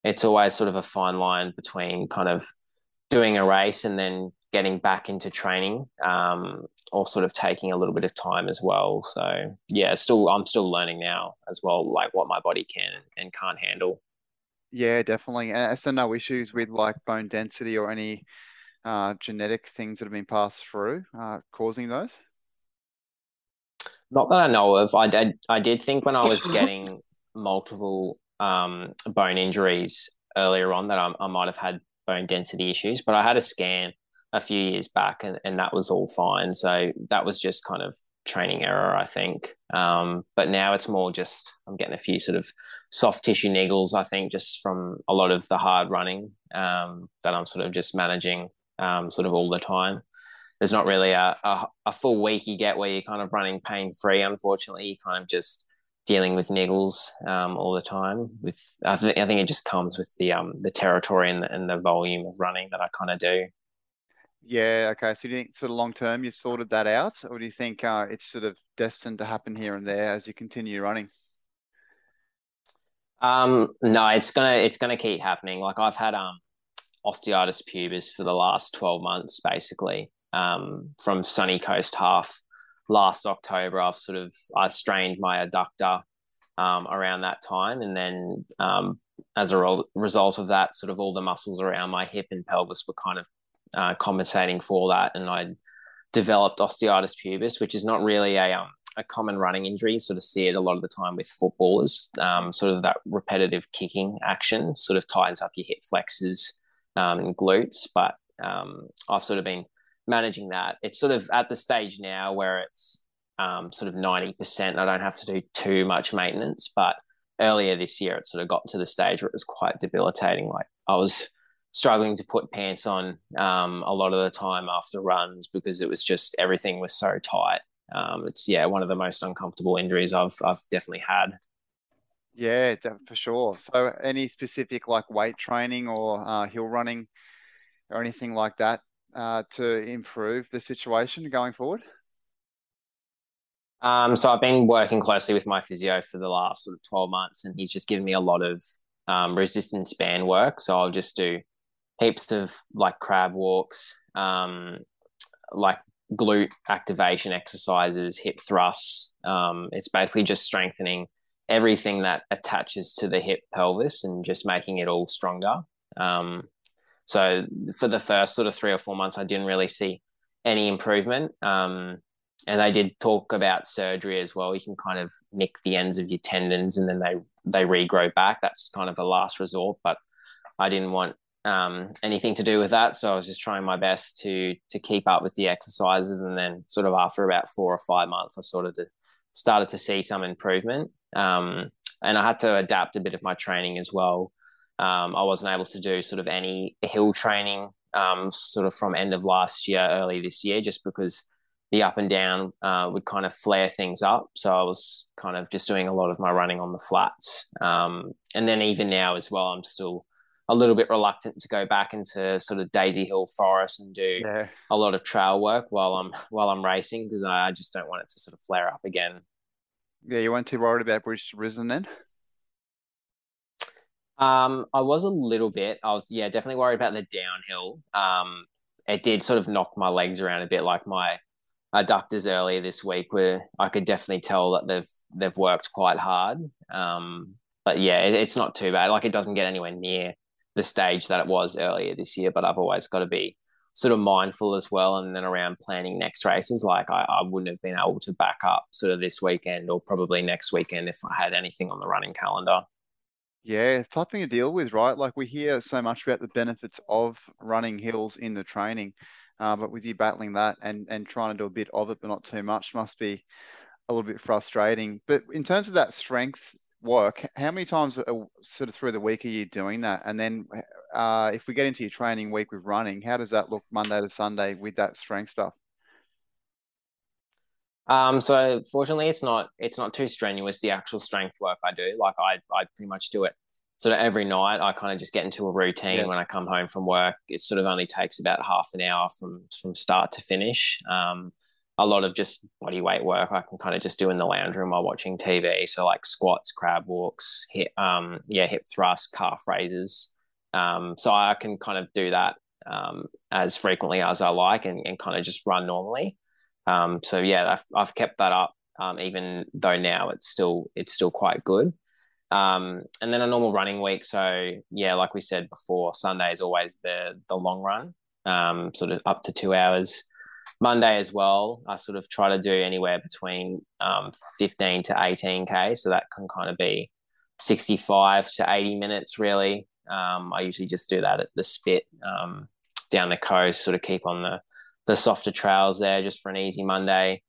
S2: it's always sort of a fine line between kind of doing a race and then getting back into training um, or sort of taking a little bit of time as well. So yeah, still I'm still learning now as well, like what my body can and can't handle.
S1: Yeah, definitely. And so no issues with like bone density or any uh, genetic things that have been passed through uh, causing those?
S2: Not that I know of. I did. I did think when I was [laughs] getting multiple um, bone injuries earlier on that I, I might have had bone density issues, but I had a scan a few years back and, and that was all fine. So that was just kind of training error, I think. Um, but now it's more just I'm getting a few sort of soft tissue niggles, I think, just from a lot of the hard running um, that I'm sort of just managing um, sort of all the time. There's not really a, a, a full week you get where you're kind of running pain free. Unfortunately, you kind of just dealing with niggles um, all the time. With I, th- I think it just comes with the um the territory and the, and the volume of running that I kind of do.
S1: Yeah, okay. So do you think sort of long term you've sorted that out, or do you think uh, it's sort of destined to happen here and there as you continue running?
S2: Um, no, it's gonna it's gonna keep happening. Like I've had um osteitis pubis for the last twelve months, basically. Um, from Sunny Coast half last October, I've sort of I strained my adductor um, around that time, and then um, as a re- result of that, sort of all the muscles around my hip and pelvis were kind of uh, compensating for that, and I developed osteitis pubis, which is not really a um, a common running injury. Sort of see it a lot of the time with footballers. Um, sort of that repetitive kicking action sort of tightens up your hip flexors um, and glutes. But um, I've sort of been managing that. It's sort of at the stage now where it's um, sort of ninety percent. I don't have to do too much maintenance, but earlier this year it sort of got to the stage where it was quite debilitating. Like I was struggling to put pants on um, a lot of the time after runs because it was just everything was so tight. Um, it's yeah one of the most uncomfortable injuries I've I've definitely had.
S1: Yeah, for sure. So, any specific like weight training or uh, hill running or anything like that uh, to improve the situation going forward?
S2: Um, so I've been working closely with my physio for the last sort of 12 months, and he's just given me a lot of um, resistance band work. So I'll just do heaps of like crab walks, um, like glute activation exercises, hip thrusts. Um, it's basically just strengthening everything that attaches to the hip pelvis and just making it all stronger. Um, so for the first sort of three or four months, I didn't really see any improvement. Um, and they did talk about surgery as well. You can kind of nick the ends of your tendons and then they they regrow back. That's kind of a last resort, but I didn't want um, anything to do with that. So I was just trying my best to to keep up with the exercises, and then sort of after about four or five months, I sort of started to see some improvement. Um, and I had to adapt a bit of my training as well. Um, I wasn't able to do sort of any hill training um, sort of from end of last year, early this year, just because the up and down uh, would kind of flare things up. So I was kind of just doing a lot of my running on the flats. Um, and then even now as well, I'm still a little bit reluctant to go back into sort of Daisy Hill Forest and do yeah. a lot of trail work while I'm while I'm racing because I just don't want it to sort of flare up again.
S1: Yeah, you weren't too worried about Bridge to Brisbane then?
S2: Um, I was a little bit. I was yeah, definitely worried about the downhill. Um, it did sort of knock my legs around a bit. Like my adductors earlier this week, where I could definitely tell that they've they've worked quite hard. Um, but yeah, it, it's not too bad. Like it doesn't get anywhere near the stage that it was earlier this year. But I've always got to be sort of mindful as well. And then around planning next races, like I, I wouldn't have been able to back up sort of this weekend or probably next weekend if I had anything on the running calendar.
S1: Yeah, it's tough thing to deal with, right? Like we hear so much about the benefits of running hills in the training, uh, but with you battling that and and trying to do a bit of it, but not too much, must be a little bit frustrating. But in terms of that strength work, how many times sort of through the week are you doing that? And then uh, if we get into your training week with running, how does that look Monday to Sunday with that strength stuff?
S2: Um, so fortunately, it's not it's not too strenuous. The actual strength work I do, like I I pretty much do it sort of every night. I kind of just get into a routine yeah. when I come home from work. It sort of only takes about half an hour from from start to finish. Um, a lot of just body weight work I can kind of just do in the lounge room while watching TV. So like squats, crab walks, hip, um, yeah, hip thrusts, calf raises. Um, so I can kind of do that um, as frequently as I like and, and kind of just run normally. Um, so yeah, I've, I've kept that up, um, even though now it's still it's still quite good. Um, and then a normal running week. So yeah, like we said before, Sunday is always the the long run, um, sort of up to two hours. Monday as well, I sort of try to do anywhere between um, 15 to 18k. So that can kind of be 65 to 80 minutes, really. Um, I usually just do that at the spit um, down the coast, sort of keep on the the softer trails there just for an easy Monday.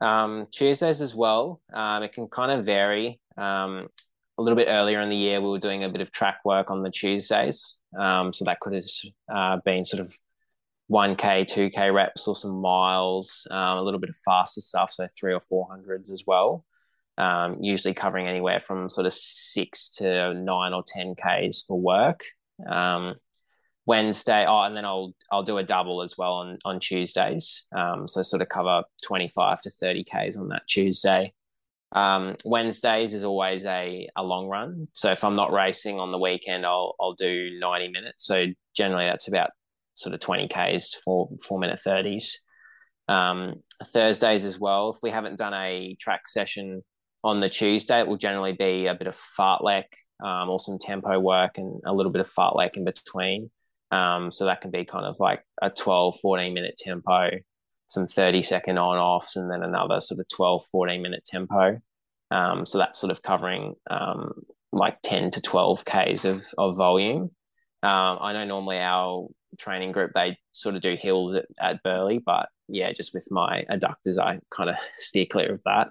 S2: Um, Tuesdays as well, um, it can kind of vary. Um, a little bit earlier in the year, we were doing a bit of track work on the Tuesdays. Um, so that could have uh, been sort of 1K, 2K reps or some miles, um, a little bit of faster stuff, so three or 400s as well. Um, usually covering anywhere from sort of six to nine or 10Ks for work. Um, Wednesday. Oh, and then I'll I'll do a double as well on on Tuesdays. Um, so sort of cover twenty five to thirty k's on that Tuesday. Um, Wednesdays is always a a long run. So if I'm not racing on the weekend, I'll I'll do ninety minutes. So generally that's about sort of twenty k's for four minute thirties. Um, Thursdays as well. If we haven't done a track session on the Tuesday, it will generally be a bit of fartlek um, or some tempo work and a little bit of fartlek in between. Um, so that can be kind of like a 12, 14 minute tempo, some 30 second on offs, and then another sort of 12, 14 minute tempo. Um, so that's sort of covering um, like 10 to 12 Ks of, of volume. Um, I know normally our training group, they sort of do hills at, at Burleigh, but yeah, just with my adductors, I kind of [laughs] steer clear of that.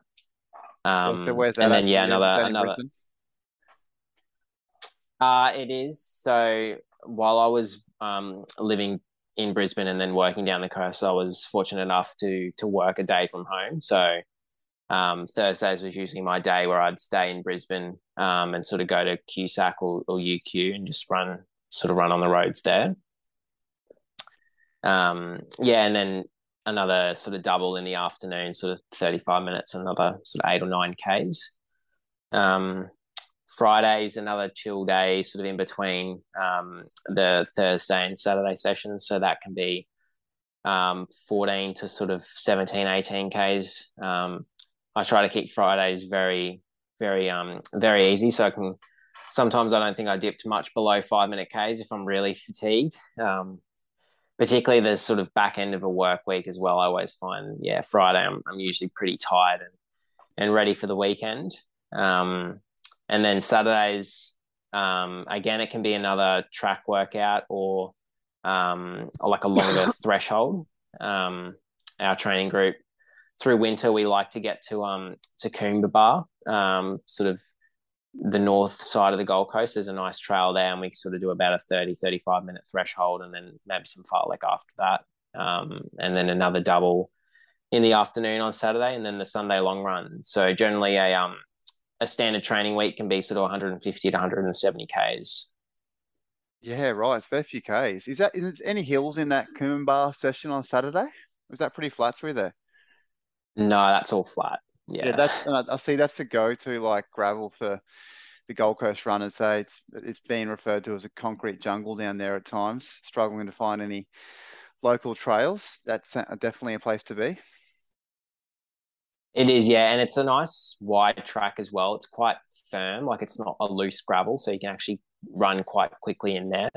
S2: Um, so where's that? And then, yeah, another, another. Uh, it is. So while I was um, living in Brisbane and then working down the coast, I was fortunate enough to to work a day from home. So um, Thursdays was usually my day where I'd stay in Brisbane um, and sort of go to QSAC or, or UQ and just run sort of run on the roads there. Um, yeah, and then another sort of double in the afternoon, sort of 35 minutes, another sort of eight or nine Ks. Um, Friday's another chill day, sort of in between um, the Thursday and Saturday sessions. So that can be um, 14 to sort of 17, 18 Ks. Um, I try to keep Fridays very, very, um, very easy. So I can, sometimes I don't think I dipped much below five minute Ks if I'm really fatigued. Um, particularly the sort of back end of a work week as well. I always find, yeah, Friday I'm, I'm usually pretty tired and, and ready for the weekend. Um, and then Saturdays, um, again, it can be another track workout or, um, or like a longer [laughs] threshold. Um, our training group through winter, we like to get to um to Coomba um, sort of the north side of the Gold Coast. There's a nice trail there, and we sort of do about a 30, 35 minute threshold, and then maybe some fartlek after that, um, and then another double in the afternoon on Saturday, and then the Sunday long run. So generally a um a standard training week can be sort of 150 to 170 k's.
S1: Yeah, right. It's a fair few k's. Is that is there any hills in that Coomba session on Saturday? Was that pretty flat through there?
S2: No, that's all flat. Yeah,
S1: yeah that's I see that's the go-to like gravel for the Gold Coast runners. Say it's it's being referred to as a concrete jungle down there at times. Struggling to find any local trails. That's uh, definitely a place to be.
S2: It is, yeah, and it's a nice wide track as well. It's quite firm, like it's not a loose gravel, so you can actually run quite quickly in there.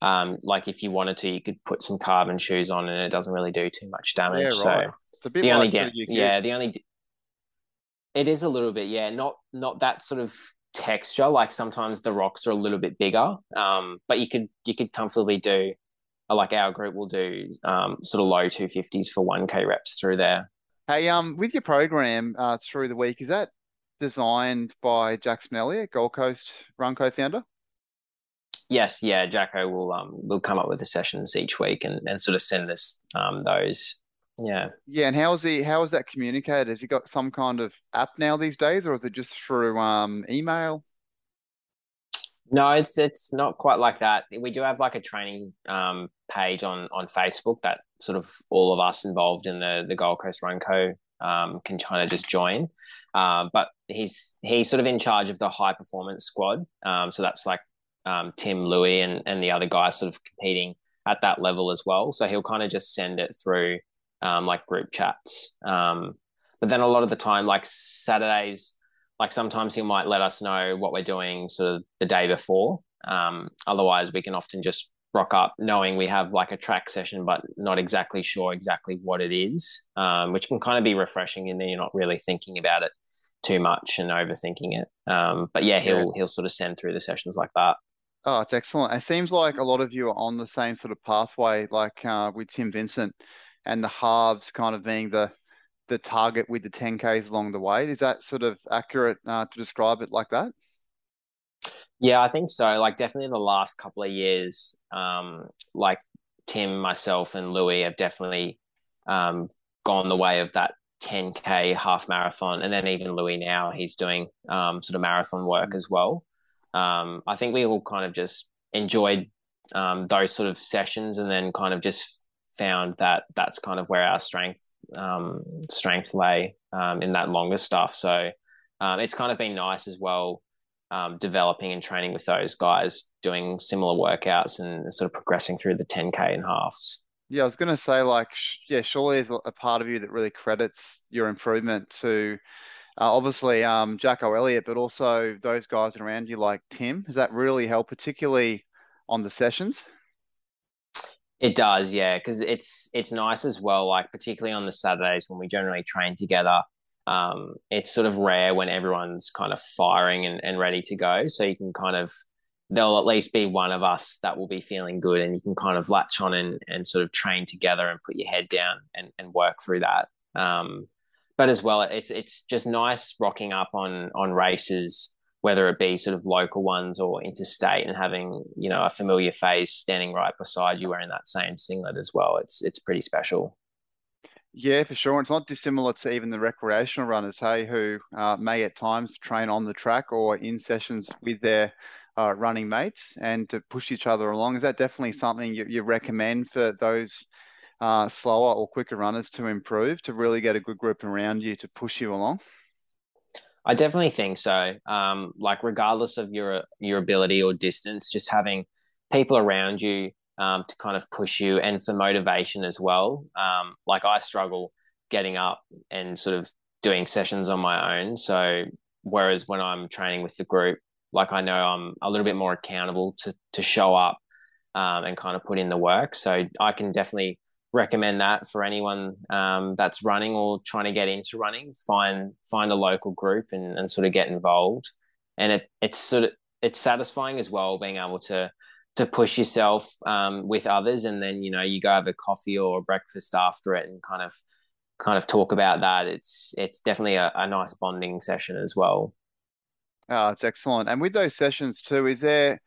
S2: Um, like if you wanted to, you could put some carbon shoes on, and it doesn't really do too much damage. Yeah, right. So it's a bit the only da- yeah, the only it is a little bit, yeah, not not that sort of texture. Like sometimes the rocks are a little bit bigger, um, but you could you could comfortably do like our group will do um, sort of low two fifties for one k reps through there.
S1: Hey, um, with your program uh, through the week, is that designed by Jack Spinelli, Gold Coast Run co-founder?
S2: Yes, yeah, Jacko will um will come up with the sessions each week and, and sort of send us um those Yeah.
S1: Yeah, and how is he? How is that communicated? Has he got some kind of app now these days, or is it just through um email?
S2: No, it's it's not quite like that. We do have like a training um, page on on Facebook that sort of all of us involved in the the Gold Coast Run Co um, can kind of just join. Um, but he's he's sort of in charge of the high performance squad. Um, so that's like um, Tim, Louis, and and the other guys sort of competing at that level as well. So he'll kind of just send it through um, like group chats. Um, but then a lot of the time, like Saturdays, like sometimes he might let us know what we're doing sort of the day before. Otherwise, we can often just rock up knowing we have like a track session, but not exactly sure exactly what it is, um, which can kind of be refreshing. And then you're not really thinking about it too much and overthinking it. Um, but yeah, he'll yeah. he'll sort of send through the sessions like that.
S1: Oh, it's excellent. It seems like a lot of you are on the same sort of pathway, like uh, with Tim Vincent, and the halves kind of being the the target with the 10Ks along the way. Is that sort of accurate uh, to describe it like that?
S2: Yeah, I think so. Like definitely the last couple of years, um, like Tim, myself, and Louis have definitely um, gone the way of that 10k half marathon, and then even Louis now he's doing um, sort of marathon work as well um, I think we all kind of just enjoyed um, those sort of sessions, and then kind of just found that that's kind of where our strength um, strength lay in that longer stuff. So it's kind of been nice as well. Um, developing and training with those guys, doing similar workouts and sort of progressing through the 10k and halves.
S1: Yeah, I was going to say, like, yeah, surely there's a part of you that really credits your improvement to uh, obviously um, Jacko Elliott, but also those guys around you like Tim. Has that really helped, particularly on the sessions?
S2: It does, yeah, because it's it's nice as well. Like particularly on the Saturdays when we generally train together, um, it's sort of rare when everyone's kind of firing and, and ready to go. So you can kind of there'll at least be one of us that will be feeling good, and you can kind of latch on and and sort of train together and put your head down and and work through that. Um, but as well, it's it's just nice rocking up on on races, whether it be sort of local ones or interstate, and having you know a familiar face standing right beside you wearing that same singlet as well. It's it's pretty special.
S1: Yeah, for sure. It's not dissimilar to even the recreational runners, hey, who uh, may at times train on the track or in sessions with their uh, running mates and to push each other along. Is that definitely something you, you recommend for those uh, slower or quicker runners to improve to really get a good group around you to push you along?
S2: I definitely think so. Um, like regardless of your your ability or distance, just having people around you um, to kind of push you and for motivation as well. Um, like I struggle getting up and sort of doing sessions on my own. So whereas when I'm training with the group, like I know I'm a little bit more accountable to to show up um, and kind of put in the work. So I can definitely recommend that for anyone um, that's running or trying to get into running. Find find a local group and, and sort of get involved. And it it's sort of it's satisfying as well being able to to push yourself um, with others, and then you know you go have a coffee or a breakfast after it, and kind of kind of talk about that. It's it's definitely a, a nice bonding session as well.
S1: Oh, it's excellent. And with those sessions too, is there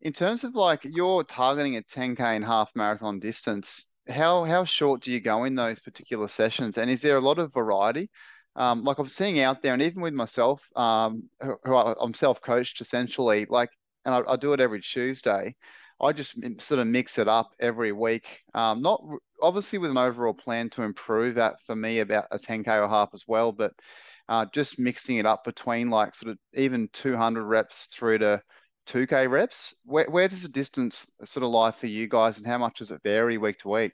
S1: in terms of like you're targeting a 10k and half marathon distance how how short do you go in those particular sessions? And is there a lot of variety? Um, like I'm seeing out there, and even with myself, um, who, who I, am self-coached essentially, like, and I, I, do it every Tuesday. I just sort of mix it up every week. Um, not obviously with an overall plan to improve that for me about a 10k or half as well, but uh, just mixing it up between like sort of even 200 reps through to 2K reps. Where, where does the distance sort of lie for you guys and how much does it vary week to week?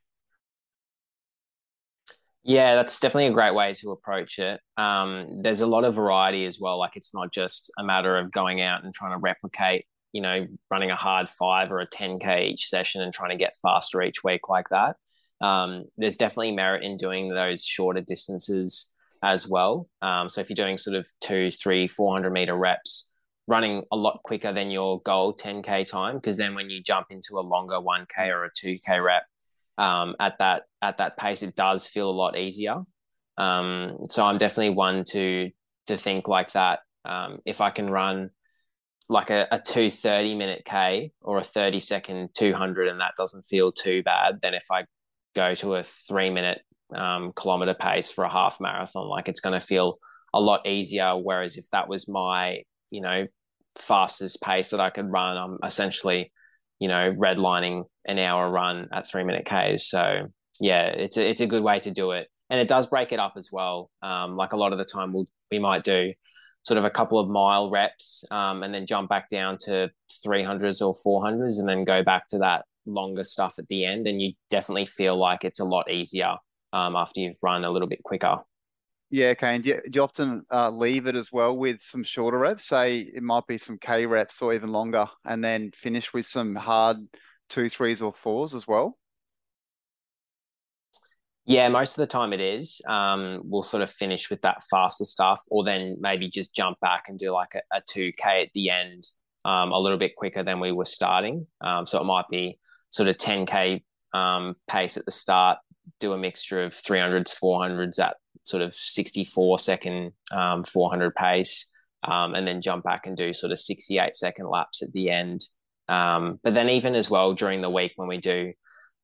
S2: Yeah, that's definitely a great way to approach it. Um, there's a lot of variety as well. Like it's not just a matter of going out and trying to replicate, you know, running a hard five or a 10K each session and trying to get faster each week like that. Um, there's definitely merit in doing those shorter distances as well. Um, so if you're doing sort of two, three, 400 meter reps, running a lot quicker than your goal 10k time because then when you jump into a longer 1k or a 2k rep um, at that at that pace it does feel a lot easier um, so i'm definitely one to to think like that um, if i can run like a, a 230 minute k or a 30 second 200 and that doesn't feel too bad than if i go to a three minute um, kilometer pace for a half marathon. Like it's going to feel a lot easier. Whereas if that was my, you know, fastest pace that I could run, I'm essentially, you know, redlining an hour run at three minute Ks. So yeah, it's a, it's a good way to do it. And it does break it up as well. Um, like a lot of the time we'll, we might do sort of a couple of mile reps um, and then jump back down to 300s or 400s and then go back to that longer stuff at the end. And you definitely feel like it's a lot easier um, after you've run a little bit quicker.
S1: Yeah, okay. And do you, do you often uh, leave it as well with some shorter reps? Say it might be some K reps or even longer, and then finish with some hard two, threes, or fours as well?
S2: Yeah, most of the time it is. Um, we'll sort of finish with that faster stuff, or then maybe just jump back and do like a, a 2K at the end um, a little bit quicker than we were starting. Um, so it might be sort of 10K um, pace at the start, do a mixture of 300s, 400s at sort of 64 second um, 400 pace, um, and then jump back and do sort of 68 second laps at the end. But then even as well during the week when we do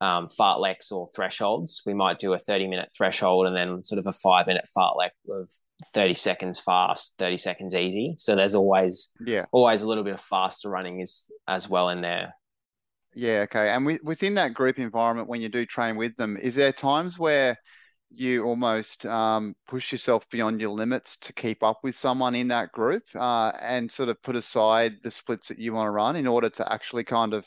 S2: um, fartleks or thresholds, we might do a 30 minute threshold and then sort of a five minute fartlek of 30 seconds fast, 30 seconds easy. So there's always
S1: yeah
S2: always a little bit of faster running is as well in there.
S1: Yeah, okay. And within that group environment, when you do train with them, is there times where you almost um, push yourself beyond your limits to keep up with someone in that group uh, and sort of put aside the splits that you want to run in order to actually kind of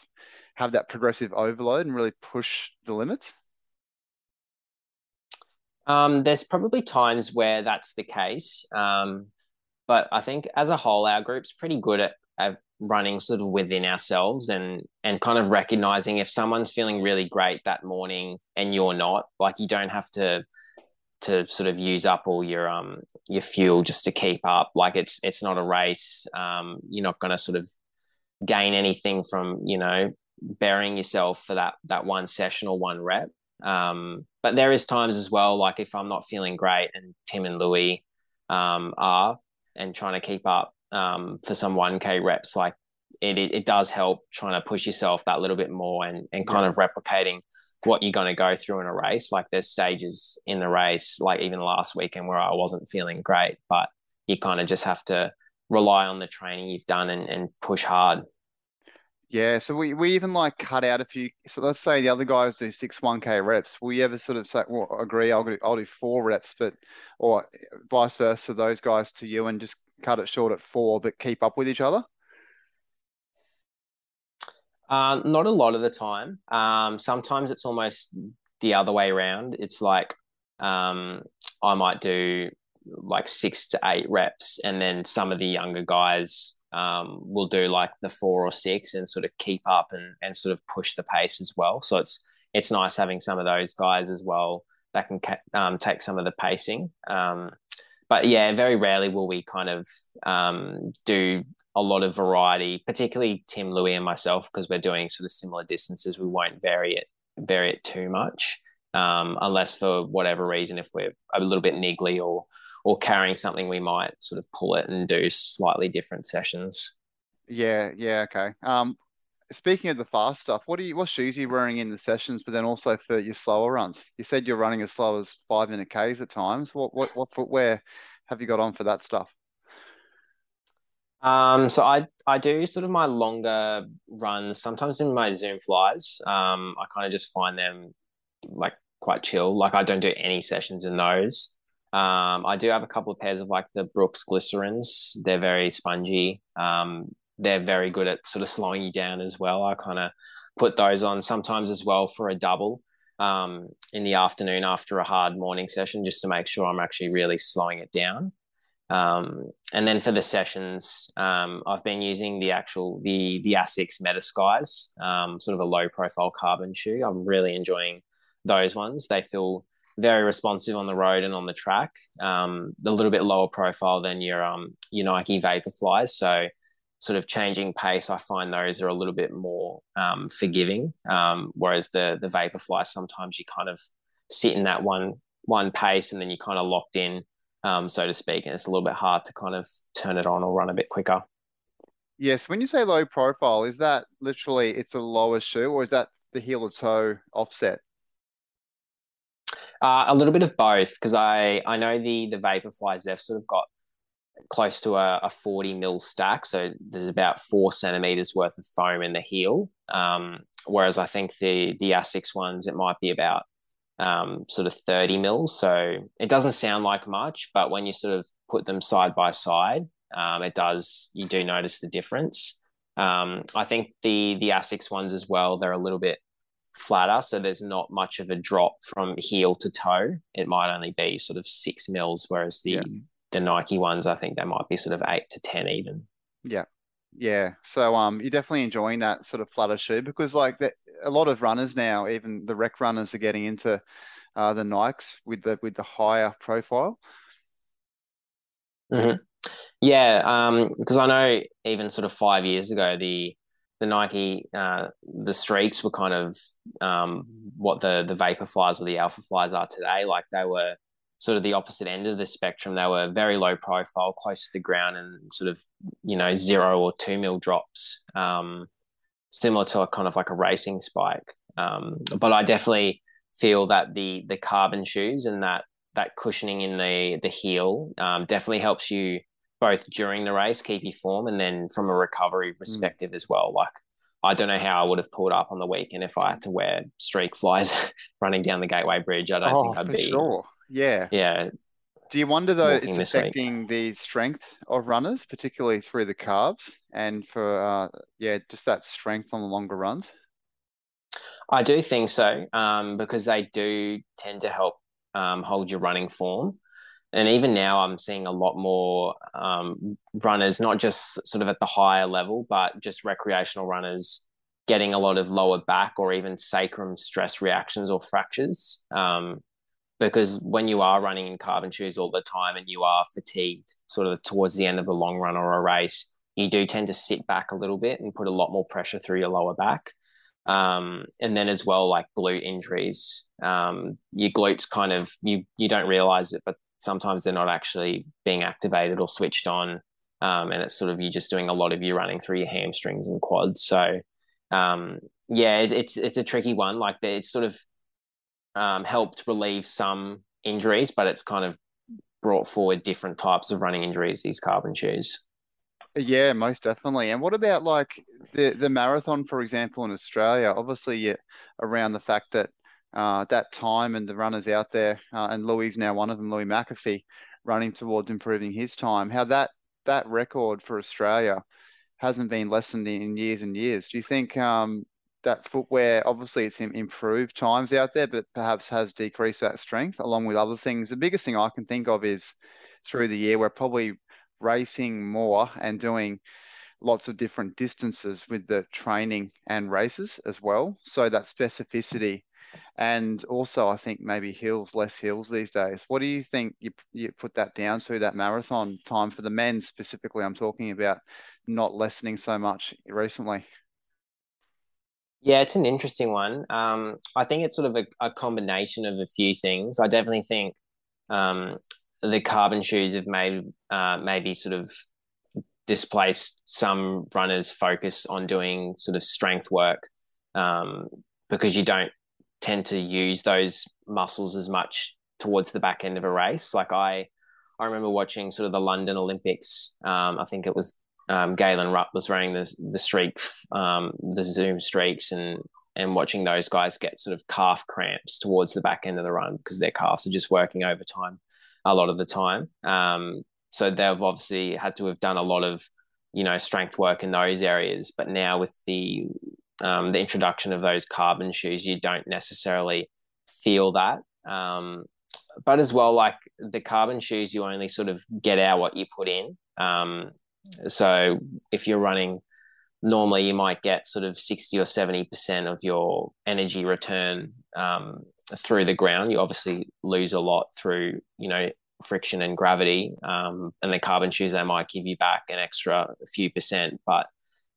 S1: have that progressive overload and really push the limits?
S2: Um, there's probably times where that's the case. Um, but I think as a whole, our group's pretty good at, at running sort of within ourselves and and kind of recognizing if someone's feeling really great that morning and you're not like you don't have to to sort of use up all your um your fuel just to keep up like it's it's not a race um you're not going to sort of gain anything from you know burying yourself for that that one session or one rep um but there is times as well like if i'm not feeling great and tim and louis um are and trying to keep up um, for some 1K reps, like it, it, it, does help trying to push yourself that little bit more and, and kind yeah. of replicating what you're going to go through in a race. Like there's stages in the race, like even last weekend where I wasn't feeling great, but you kind of just have to rely on the training you've done and, and push hard.
S1: Yeah, so we, we even like cut out a few. So let's say the other guys do six 1K reps. Will you ever sort of say, well, agree, I'll do, I'll do four reps, but, or vice versa, those guys to you and just cut it short at four, but keep up with each other?
S2: Um, not a lot of the time. Um, sometimes it's almost the other way around. It's like um, I might do like six to eight reps, and then some of the younger guys um, will do like the four or six and sort of keep up and, and sort of push the pace as well. So it's it's nice having some of those guys as well that can um, take some of the pacing. Um, but yeah, very rarely will we kind of um, do a lot of variety, particularly Tim, Louis, and myself, because we're doing sort of similar distances. We won't vary it vary it too much, um, unless for whatever reason, if we're a little bit niggly or or carrying something, we might sort of pull it and do slightly different sessions.
S1: Yeah, yeah, okay. Um, speaking of the fast stuff, what are you what shoes are you wearing in the sessions, but then also for your slower runs? You said you're running as slow as five minute Ks at times. What what what footwear have you got on for that stuff?
S2: Um, so I I do sort of my longer runs sometimes in my Zoom flies. Um, I kind of just find them like quite chill. Like I don't do any sessions in those. Um, I do have a couple of pairs of like the Brooks glycerins. They're very spongy. Um, they're very good at sort of slowing you down as well. I kind of put those on sometimes as well for a double um, in the afternoon after a hard morning session, just to make sure I'm actually really slowing it down. Um, and then for the sessions, um, I've been using the actual the the Asics Metaskies, um, sort of a low profile carbon shoe. I'm really enjoying those ones. They feel very responsive on the road and on the track. Um, a little bit lower profile than your um, your Nike Vaporflies, so sort of changing pace, I find those are a little bit more um, forgiving. Um, whereas the the Vaporfly, sometimes you kind of sit in that one one pace and then you're kind of locked in, um, so to speak, and it's a little bit hard to kind of turn it on or run a bit quicker.
S1: Yes, when you say low profile, is that literally it's a lower shoe, or is that the heel to toe offset?
S2: Uh, a little bit of both because I I know the the Vaporflies they've sort of got close to a, a 40 mil stack. So there's about four centimeters worth of foam in the heel. Um, whereas I think the the Asics ones, it might be about um, sort of 30 mils. So it doesn't sound like much, but when you sort of put them side by side, um, it does, you do notice the difference. Um, I think the the Asics ones as well, they're a little bit flatter, so there's not much of a drop from heel to toe. It might only be sort of six mils, whereas the yeah the Nike ones, I think they might be sort of eight to ten even.
S1: Yeah, yeah. So um, you're definitely enjoying that sort of flutter shoe because like the, a lot of runners now, even the rec runners, are getting into uh, the Nikes with the with the higher profile.
S2: Mm-hmm. Yeah, because um, I know even sort of five years ago, the the Nike uh, the streaks were kind of um, what the the Vaporflies or the alpha flies are today. Like they were sort of the opposite end of the spectrum. They were very low profile, close to the ground, and sort of you know zero or two mil drops, um, similar to a, kind of like a racing spike. Um, but I definitely feel that the the carbon shoes and that that cushioning in the the heel um, definitely helps you both during the race keep your form and then from a recovery mm. perspective mm. as well. Like I don't know how I would have pulled up on the weekend if I had to wear streak flies [laughs] running down the Gateway Bridge. I don't oh, think I'd be
S1: sure. Yeah.
S2: Yeah.
S1: Do you wonder though it's affecting the strength of runners, particularly through the carbs and for uh, yeah, just that strength on the longer runs?
S2: I do think so, um, because they do tend to help um, hold your running form. And even now, I'm seeing a lot more um, runners, not just sort of at the higher level, but just recreational runners getting a lot of lower back or even sacrum stress reactions or fractures. Um, because when you are running in carbon shoes all the time and you are fatigued sort of towards the end of a long run or a race, you do tend to sit back a little bit and put a lot more pressure through your lower back. Um, and then as well, like glute injuries, um, your glutes kind of you you don't realize it, but sometimes they're not actually being activated or switched on, um, and it's sort of you just doing a lot of you running through your hamstrings and quads. So um, yeah, it, it's it's a tricky one. Like it's sort of um, helped relieve some injuries, but it's kind of brought forward different types of running injuries. These carbon shoes.
S1: Yeah, most definitely. And what about like the the marathon, for example, in Australia? Obviously, around the fact that uh, that time and the runners out there, uh, and Louis now one of them, Louis McAfee, running towards improving his time. How that that record for Australia hasn't been lessened in years and years. Do you think um, that footwear, obviously it's improved times out there, but perhaps has decreased that strength along with other things. The biggest thing I can think of is through the year, we're probably racing more and doing lots of different distances with the training and races as well. So that specificity and also I think maybe hills, less hills these days. What do you think you, you put that down to that marathon time for the men specifically? I'm talking about not lessening so much recently.
S2: Yeah, it's an interesting one. Um, I think it's sort of a, a, combination of a few things. I definitely think um, the carbon shoes have made uh, maybe sort of displaced some runners' focus on doing sort of strength work um, because you don't tend to use those muscles as much towards the back end of a race. Like I, I remember watching sort of the London Olympics. Um, I think it was um, Galen Rupp was running the the streak, um, the Zoom streaks, and and watching those guys get sort of calf cramps towards the back end of the run because their calves are just working overtime a lot of the time. Um, so they've obviously had to have done a lot of you know strength work in those areas. But now with the um, the introduction of those carbon shoes, you don't necessarily feel that. Um, but as well, like the carbon shoes, you only sort of get out what you put in. Um, so if you're running normally, you might get sort of 60 or 70% of your energy return um, through the ground. You obviously lose a lot through, you know, friction and gravity. Um, and the carbon shoes, they might give you back an extra few percent. But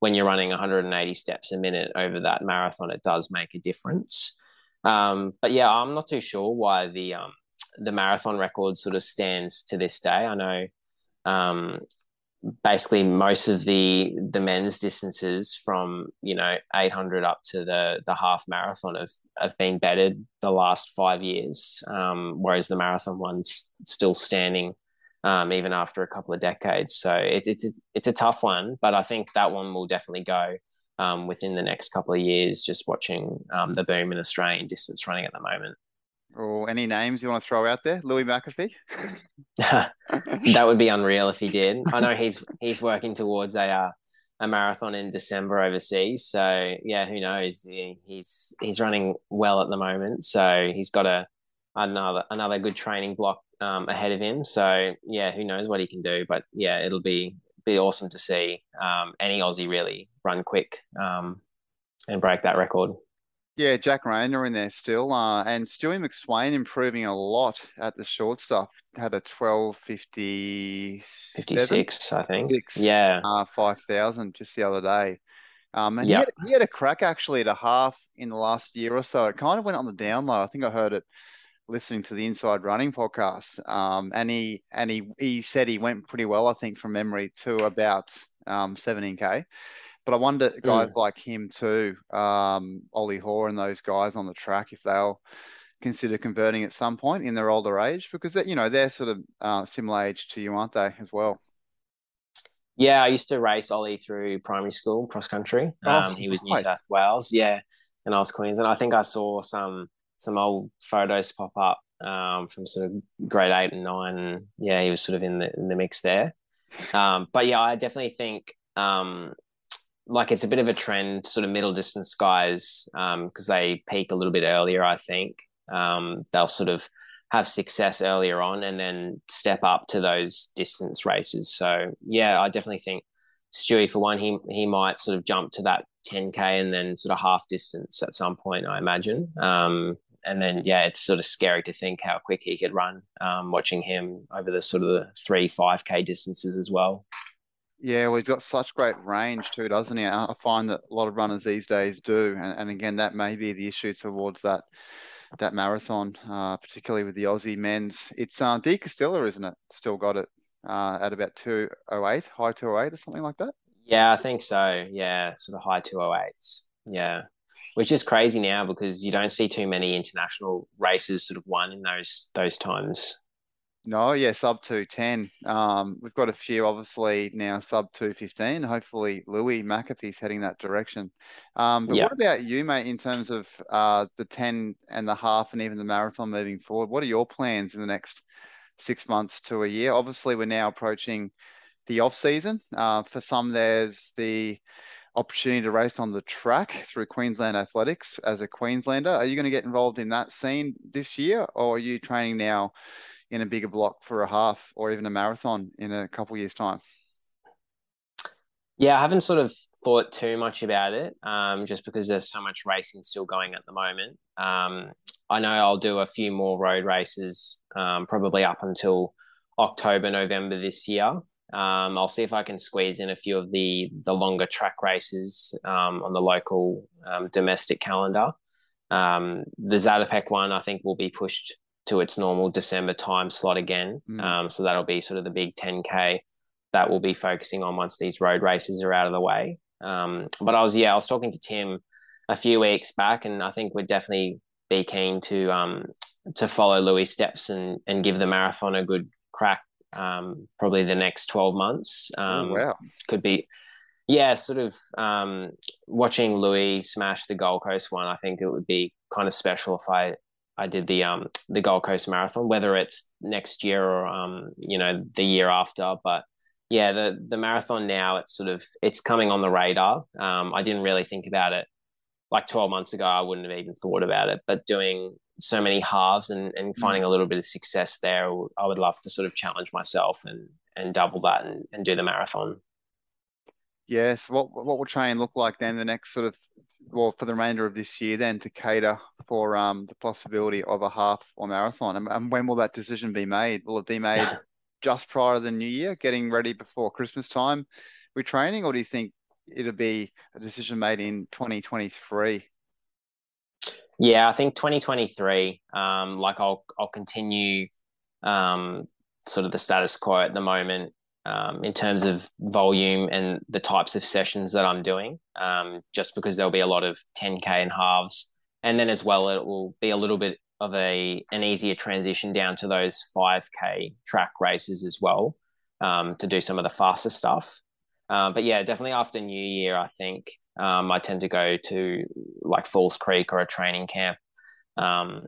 S2: when you're running 180 steps a minute over that marathon, it does make a difference. Um, but yeah, I'm not too sure why the um, the marathon record sort of stands to this day. I know um, basically most of the the men's distances from you know 800 up to the the half marathon have have been bettered the last five years um, whereas the marathon one's still standing um, even after a couple of decades so it, it's it's a tough one but I think that one will definitely go um, within the next couple of years just watching um, the boom in Australian distance running at the moment
S1: or any names you want to throw out there? Louis McAfee? [laughs] [laughs]
S2: that would be unreal if he did. I know he's he's working towards a uh, a marathon in December overseas. So yeah, who knows? He, he's he's running well at the moment. So he's got a another another good training block um, ahead of him. So yeah, who knows what he can do? But yeah, it'll be be awesome to see um, any Aussie really run quick um, and break that record.
S1: Yeah, Jack Rayner in there still. Uh, and Stewie McSweyn improving a lot at the short stuff. Had a 12.50...
S2: 56, I think. Six, yeah.
S1: Uh, 5,000 just the other day. Um, and yep. he, had, he had a crack actually at a half in the last year or so. It kind of went on the down low. I think I heard it listening to the Inside Running podcast. Um, and he and he he said he went pretty well, I think, from memory to about um, 17k. But I wonder guys mm. like him too, um, Ollie Hoare and those guys on the track, if they'll consider converting at some point in their older age, because that you know they're sort of uh, similar age to you, aren't they, as well?
S2: Yeah, I used to race Ollie through primary school cross country. Oh, um, he was New South Wales, yeah, and I was Queensland. I think I saw some some old photos pop up um, from sort of grade eight and nine. And yeah, he was sort of in the in the mix there. Um, but yeah, I definitely think um, like it's a bit of a trend, sort of middle distance guys, because um, they peak a little bit earlier. I think um, they'll sort of have success earlier on and then step up to those distance races. So yeah, I definitely think Stewie for one, he he might sort of jump to that 10k and then sort of half distance at some point. I imagine. Um, and then yeah, it's sort of scary to think how quick he could run. Um, watching him over the sort of the three five k distances as well.
S1: Yeah, well, he's got such great range too, doesn't he? I find that a lot of runners these days do, and, and again, that may be the issue towards that that marathon, uh, particularly with the Aussie men's. It's uh, De Castella, isn't it? Still got it uh, at about two oh eight, high two oh eight, or something like that.
S2: Yeah, I think so. Yeah, sort of high two oh eights. Yeah, which is crazy now because you don't see too many international races sort of won in those those times.
S1: No, yeah, sub 210. Um, we've got a few, obviously, now sub 215. Hopefully, Louis McAfee's heading that direction. Um, but what about you, mate, in terms of uh, the 10 and the half and even the marathon moving forward? What are your plans in the next six months to a year? Obviously, we're now approaching the off season. Uh, for some, there's the opportunity to race on the track through Queensland Athletics as a Queenslander. Are you going to get involved in that scene this year, or are you training now? in a bigger block for a half or even a marathon in a couple years time?
S2: Yeah, I haven't sort of thought too much about it, um, just because there's so much racing still going at the moment. Um, I know I'll do a few more road races, um, probably up until October, November this year. Um, I'll see if I can squeeze in a few of the the longer track races um, on the local um, domestic calendar. the Zatopek one, I think, will be pushed to its normal December time slot again. Mm. Um, so that'll be sort of the big 10K that we'll be focusing on once these road races are out of the way. Um, but I was, yeah, I was talking to Tim a few weeks back, and I think we'd definitely be keen to um, to follow Louis' steps and and give the marathon a good crack. Um, probably the next twelve months.
S1: Oh, um, wow,
S2: could be. Yeah, sort of um, watching Louis smash the Gold Coast one. I think it would be kind of special if I I did the um the Gold Coast Marathon, whether it's next year or um you know the year after. But yeah, the the marathon now it's sort of it's coming on the radar. Um, I didn't really think about it like 12 months ago. I wouldn't have even thought about it. But doing so many halves and and mm. finding a little bit of success there, I would love to sort of challenge myself and and double that and, and do the marathon.
S1: Yes. What what will training look like then the next sort of well for the remainder of this year then to cater for um the possibility of a half or marathon and, and when will that decision be made? Will it be made [laughs] just prior to the new year, getting ready before Christmas time with training, or do you think it'll be a decision made in 2023?
S2: Yeah, I think 2023. Um, like I'll I'll continue um, sort of the status quo at the moment um, in terms of volume and the types of sessions that I'm doing, um, just because there'll be a lot of 10K and halves. And then as well, it will be a little bit of a an easier transition down to those 5K track races as well um, to do some of the faster stuff. Uh, but yeah, definitely after New Year, I think um, I tend to go to like Falls Creek or a training camp um,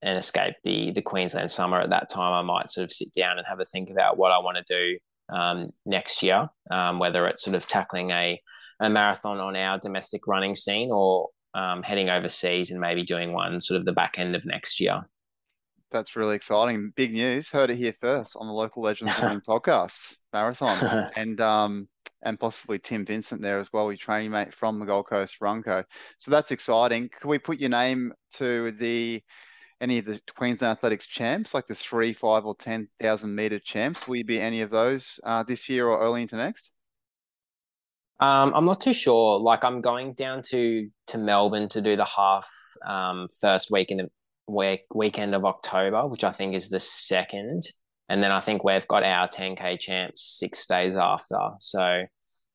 S2: and escape the the Queensland summer. At that time, I might sort of sit down and have a think about what I want to do um, next year, um, whether it's sort of tackling a, a marathon on our domestic running scene or um, heading overseas and maybe doing one sort of the back end of next year.
S1: That's really exciting. Big news. Heard it here first on the Local Legends [laughs] Running podcast, marathon. [laughs] and um, and possibly Tim Vincent there as well, your training mate from the Gold Coast Run Co. So that's exciting. Can we put your name to the any of the Queensland Athletics champs, like the three, five, or ten thousand meter champs? Will you be any of those uh, this year or early into next?
S2: Um, I'm not too sure. Like I'm going down to to Melbourne to do the half um, first weekend of week weekend of October, which I think is the second, and then I think we've got our 10k champs six days after. So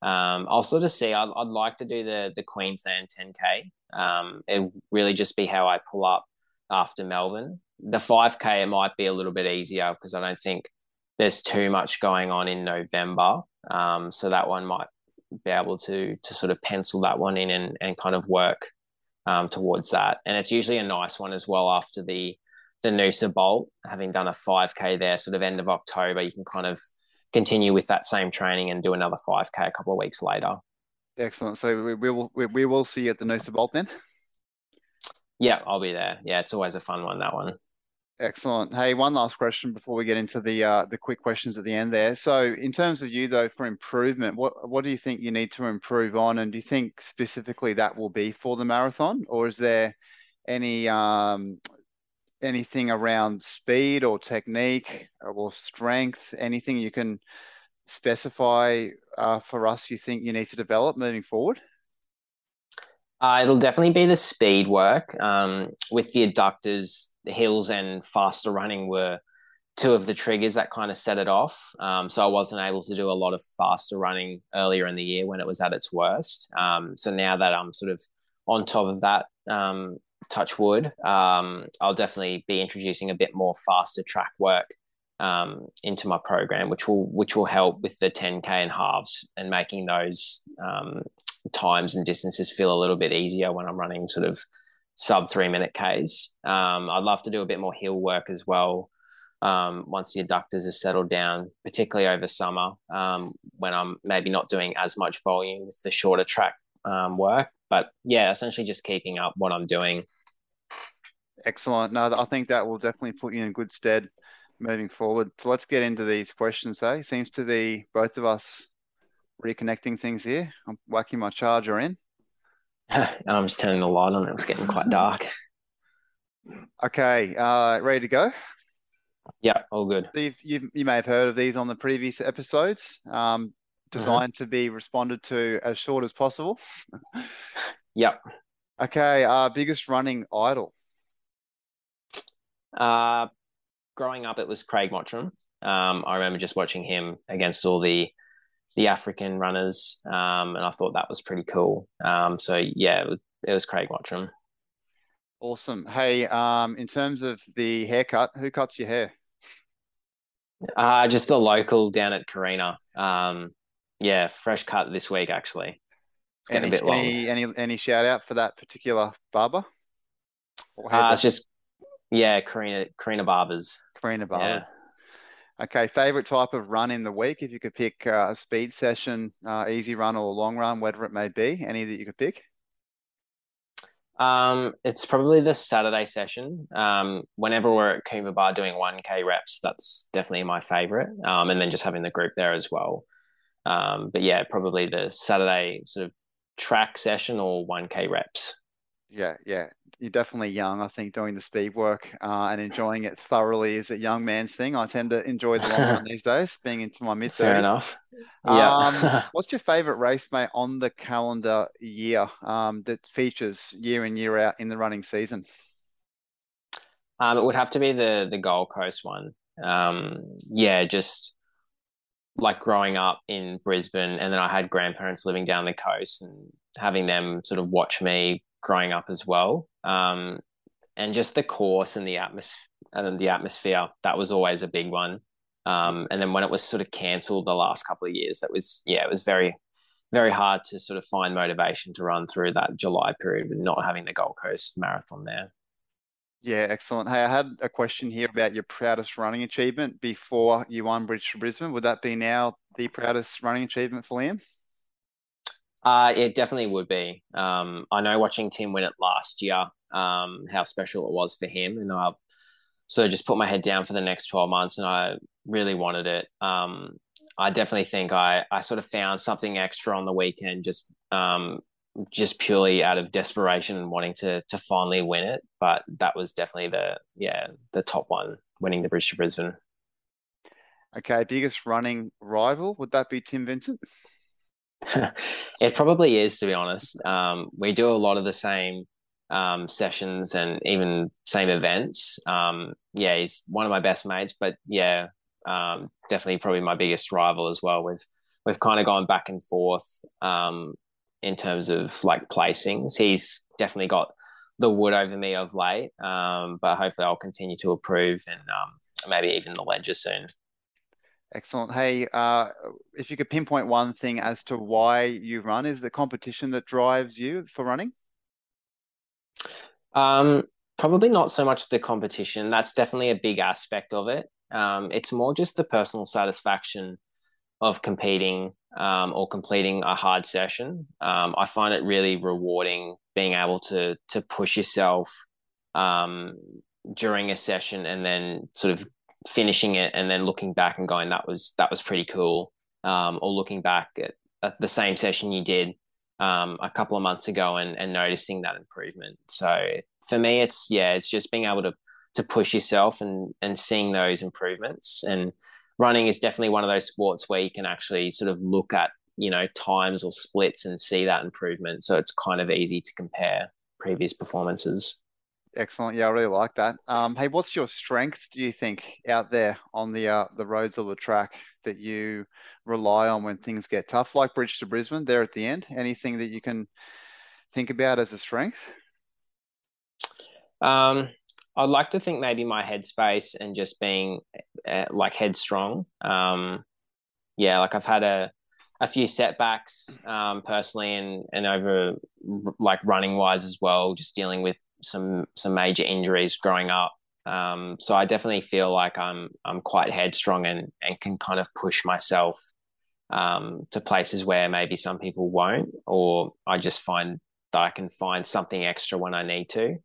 S2: um, I'll sort of see. I'd, I'd like to do the the Queensland 10k. Um, it really just be how I pull up after Melbourne. The 5K, it might be a little bit easier because I don't think there's too much going on in November. Um, so that one might be able to to sort of pencil that one in and, and kind of work um, towards that. And it's usually a nice one as well after the the Noosa Bolt, having done a 5K there, sort of end of October, you can kind of continue with that same training and do another 5K a couple of weeks later.
S1: Excellent. So we, we will we, we will see you at the Noosa Bolt then.
S2: Yeah, I'll be there. Yeah, it's always a fun one, that one.
S1: Excellent. Hey, one last question before we get into the uh, the quick questions at the end there. So, in terms of you though, for improvement, what what do you think you need to improve on, and do you think specifically that will be for the marathon, or is there any um, anything around speed or technique or strength, anything you can specify uh, for us? You think you need to develop moving forward?
S2: Uh, it'll definitely be the speed work. Um, with the adductors, the hills and faster running were two of the triggers that kind of set it off. Um, so I wasn't able to do a lot of faster running earlier in the year when it was at its worst. Um, so now that I'm sort of on top of that, um, touch wood, um, I'll definitely be introducing a bit more faster track work um, into my program, which will which will help with the 10k and halves and making those um, times and distances feel a little bit easier when I'm running sort of sub three minute Ks. Um, I'd love to do a bit more hill work as well um, once the adductors are settled down, particularly over summer um, when I'm maybe not doing as much volume with the shorter track um, work. But yeah, essentially just keeping up what I'm doing.
S1: Excellent. No, I think that will definitely put you in good stead moving forward. So let's get into these questions. Eh? Seems to be both of us reconnecting things here. I'm whacking my charger in. [laughs]
S2: I'm just turning the light on. It was getting quite [laughs] dark.
S1: Okay, uh, ready to go?
S2: Yeah, all good.
S1: So you you may have heard of these on the previous episodes. Um, designed mm-hmm. to be responded to as short as possible. [laughs]
S2: yep.
S1: Okay. Uh, biggest running idol.
S2: Uh, growing up, it was Craig Mottram. Um, I remember just watching him against all the the African runners, um, and I thought that was pretty cool. Um, so yeah, it was, it was Craig Mottram.
S1: Awesome. Hey, um, in terms of the haircut, who cuts your hair?
S2: Uh, just the local down at Carina. Um, yeah, fresh cut this week actually.
S1: It's getting any, a bit long. Any, any any shout out for that particular barber?
S2: Uh, it's just yeah, Carina Carina Barbers.
S1: Carina Barbers. Yeah. Okay, favorite type of run in the week? If you could pick uh, a speed session, uh, easy run or long run, whatever it may be, any that you could pick.
S2: Um, it's probably the Saturday session. Um, whenever we're at Coombabah doing 1K reps, that's definitely my favorite. Um, and then just having the group there as well. Um, but yeah, probably the Saturday sort of track session or 1K reps.
S1: Yeah, yeah. You're definitely young. I think doing the speed work uh, and enjoying it thoroughly is a young man's thing. I tend to enjoy the long run [laughs] these days, being into my mid 30s.
S2: Fair enough.
S1: Yeah. Um, [laughs] what's your favorite race, mate, on the calendar year um, that features year in, year out in the running season?
S2: Um, it would have to be the the Gold Coast one. Um, yeah, just like growing up in Brisbane, and then I had grandparents living down the coast, and having them sort of watch me growing up as well. Um, and just the course and the atmosphere and the atmosphere that was always a big one. Um, and then when it was sort of cancelled the last couple of years, that was yeah, it was very very hard to sort of find motivation to run through that July period with not having the Gold Coast Marathon there.
S1: Yeah, excellent. Hey, I had a question here about your proudest running achievement before you won to Brisbane. Would that be now the proudest running achievement for Liam?
S2: Uh, it definitely would be. Um, I know watching Tim win it last year, um, how special it was for him, and I so just put my head down for the next twelve months, and I really wanted it. Um, I definitely think I I sort of found something extra on the weekend, just um, just purely out of desperation and wanting to to finally win it. But that was definitely the yeah the top one, winning the Bridge to Brisbane.
S1: Okay, biggest running rival would that be Tim Vincent? [laughs]
S2: it probably is, to be honest. Um, we do a lot of the same um, sessions and even same events. Um, yeah, he's one of my best mates, but yeah, um, definitely probably my biggest rival as well. We've we've kind of gone back and forth um, in terms of like placings. He's definitely got the wood over me of late, um, but hopefully I'll continue to improve and maybe even the ledger soon.
S1: Excellent. Hey, uh, if you could pinpoint one thing as to why you run, is the competition that drives you for running?
S2: Um, probably not so much the competition. That's definitely a big aspect of it. Um, it's more just the personal satisfaction of competing um, or completing a hard session. Um, I find it really rewarding being able to to push yourself um, during a session and then sort of finishing it and then looking back and going that was that was pretty cool. Um, or looking back at, at, the same session you did um, a couple of months ago and, and noticing that improvement. So for me, it's yeah, it's just being able to to push yourself and and seeing those improvements and running is definitely one of those sports where you can actually sort of look at you know times or splits and see that improvement so it's kind of easy to compare previous performances
S1: excellent. Yeah i really like that. Um, hey what's your strength do you think out there on the uh, the roads or the track that you rely on when things get tough like bridge to brisbane there at the end? Anything that you can think about as a strength?
S2: Um, I'd like to think maybe my headspace and just being uh, like headstrong. Um, yeah, like I've had a a few setbacks um, personally and and over like running wise as well, just dealing with some some major injuries growing up. Um, so I definitely feel like I'm I'm quite headstrong and and can kind of push myself um, to places where maybe some people won't, or I just find that I can find something extra when I need to.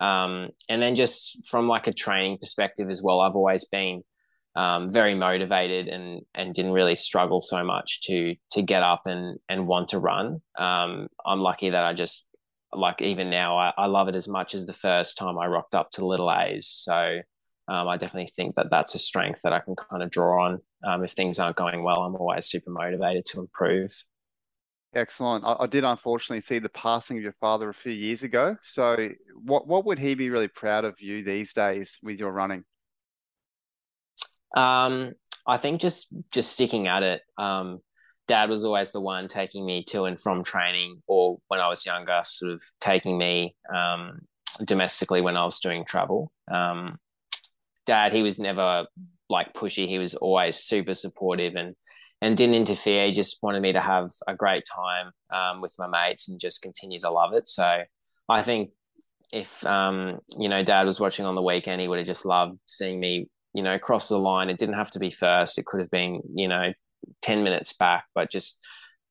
S2: Um, and then just from like a training perspective as well, I've always been um, very motivated and and didn't really struggle so much to to get up and and want to run. Um, I'm lucky that I just like even now I, I love it as much as the first time I rocked up to Little A's. So um, I definitely think that that's a strength that I can kind of draw on. Um, if things aren't going well, I'm always super motivated to improve.
S1: Excellent. I, I, did unfortunately see the passing of your father a few years ago. So, what what would he be really proud of you these days with your running?
S2: Um, I think just just sticking at it. Um, Dad was always the one taking me to and from training, or when I was younger, sort of taking me um, domestically when I was doing travel. Um, Dad, he was never like pushy. He was always super supportive and and didn't interfere. He just wanted me to have a great time um, with my mates and just continue to love it. So I think if um, you know Dad was watching on the weekend, he would have just loved seeing me, you know, cross the line. It didn't have to be first. It could have been, you know, ten minutes back, but just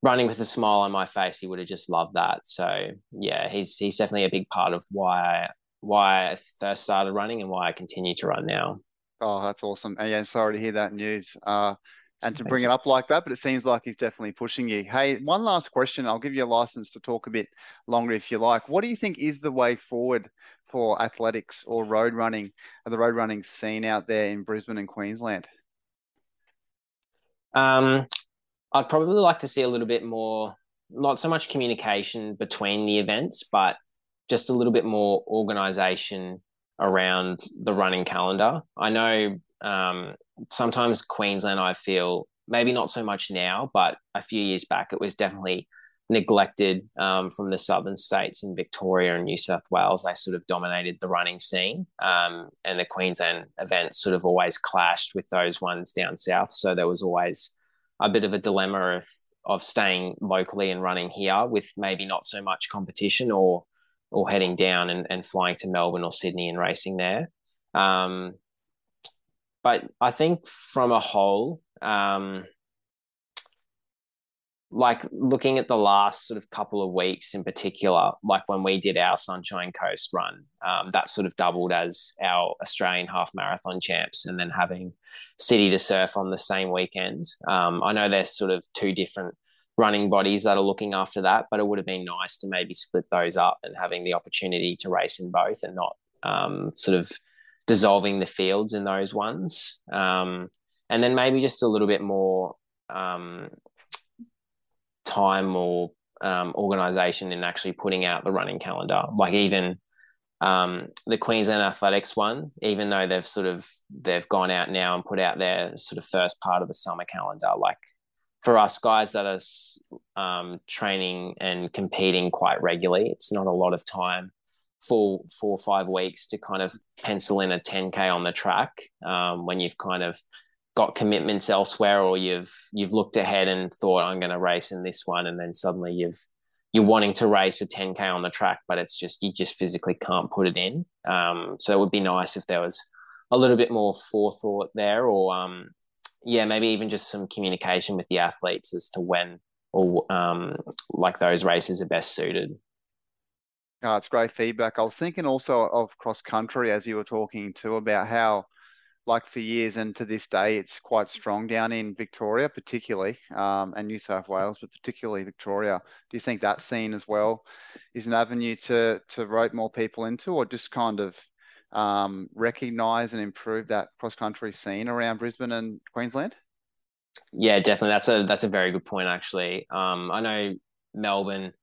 S2: running with a smile on my face, he would have just loved that. So yeah, he's he's definitely a big part of why I, why I first started running and why I continue to run now.
S1: Oh, that's awesome. And yeah, sorry to hear that news. Uh, and to bring it up like that, but it seems like he's definitely pushing you. Hey, one last question. I'll give you a license to talk a bit longer if you like. What do you think is the way forward for athletics or road running, the road running scene out there in Brisbane and Queensland?
S2: Um, I'd probably like to see a little bit more, not so much communication between the events, but just a little bit more organisation around the running calendar. I know um, sometimes Queensland, I feel, maybe not so much now, but a few years back, it was definitely neglected um, from the southern states in Victoria and New South Wales. They sort of dominated the running scene, um, and the Queensland events sort of always clashed with those ones down south. So there was always a bit of a dilemma of of staying locally and running here with maybe not so much competition, or or heading down and, and flying to Melbourne or Sydney and racing there. Um, but I think from a whole, um, like looking at the last sort of couple of weeks in particular, like when we did our Sunshine Coast run, um, that sort of doubled as our Australian half marathon champs, and then having City to Surf on the same weekend. Um, I know there's sort of two different running bodies that are looking after that, but it would have been nice to maybe split those up and having the opportunity to race in both and not um, sort of dissolving the fields in those ones. Um, and then maybe just a little bit more um, time or um, organization in actually putting out the running calendar. Like even um, the Queensland Athletics one, even though they've sort of they've gone out now and put out their sort of first part of the summer calendar. Like for us guys that are um, training and competing quite regularly, it's not a lot of time for four or five weeks to kind of pencil in a 10k on the track um, when you've kind of got commitments elsewhere or you've you've looked ahead and thought I'm going to race in this one and then suddenly you've you're wanting to race a 10k on the track but it's just you just physically can't put it in um, so it would be nice if there was a little bit more forethought there or um, yeah maybe even just some communication with the athletes as to when or um, like those races are best suited
S1: Oh, it's great feedback. I was thinking also of cross country as you were talking too about how like for years and to this day, it's quite strong down in Victoria, particularly, um, and New South Wales, but particularly Victoria. Do you think that scene as well is an avenue to to rope more people into, or just kind of um, recognise and improve that cross country scene around Brisbane and Queensland?
S2: Yeah, definitely. That's a that's a very good point. Actually, um, I know Melbourne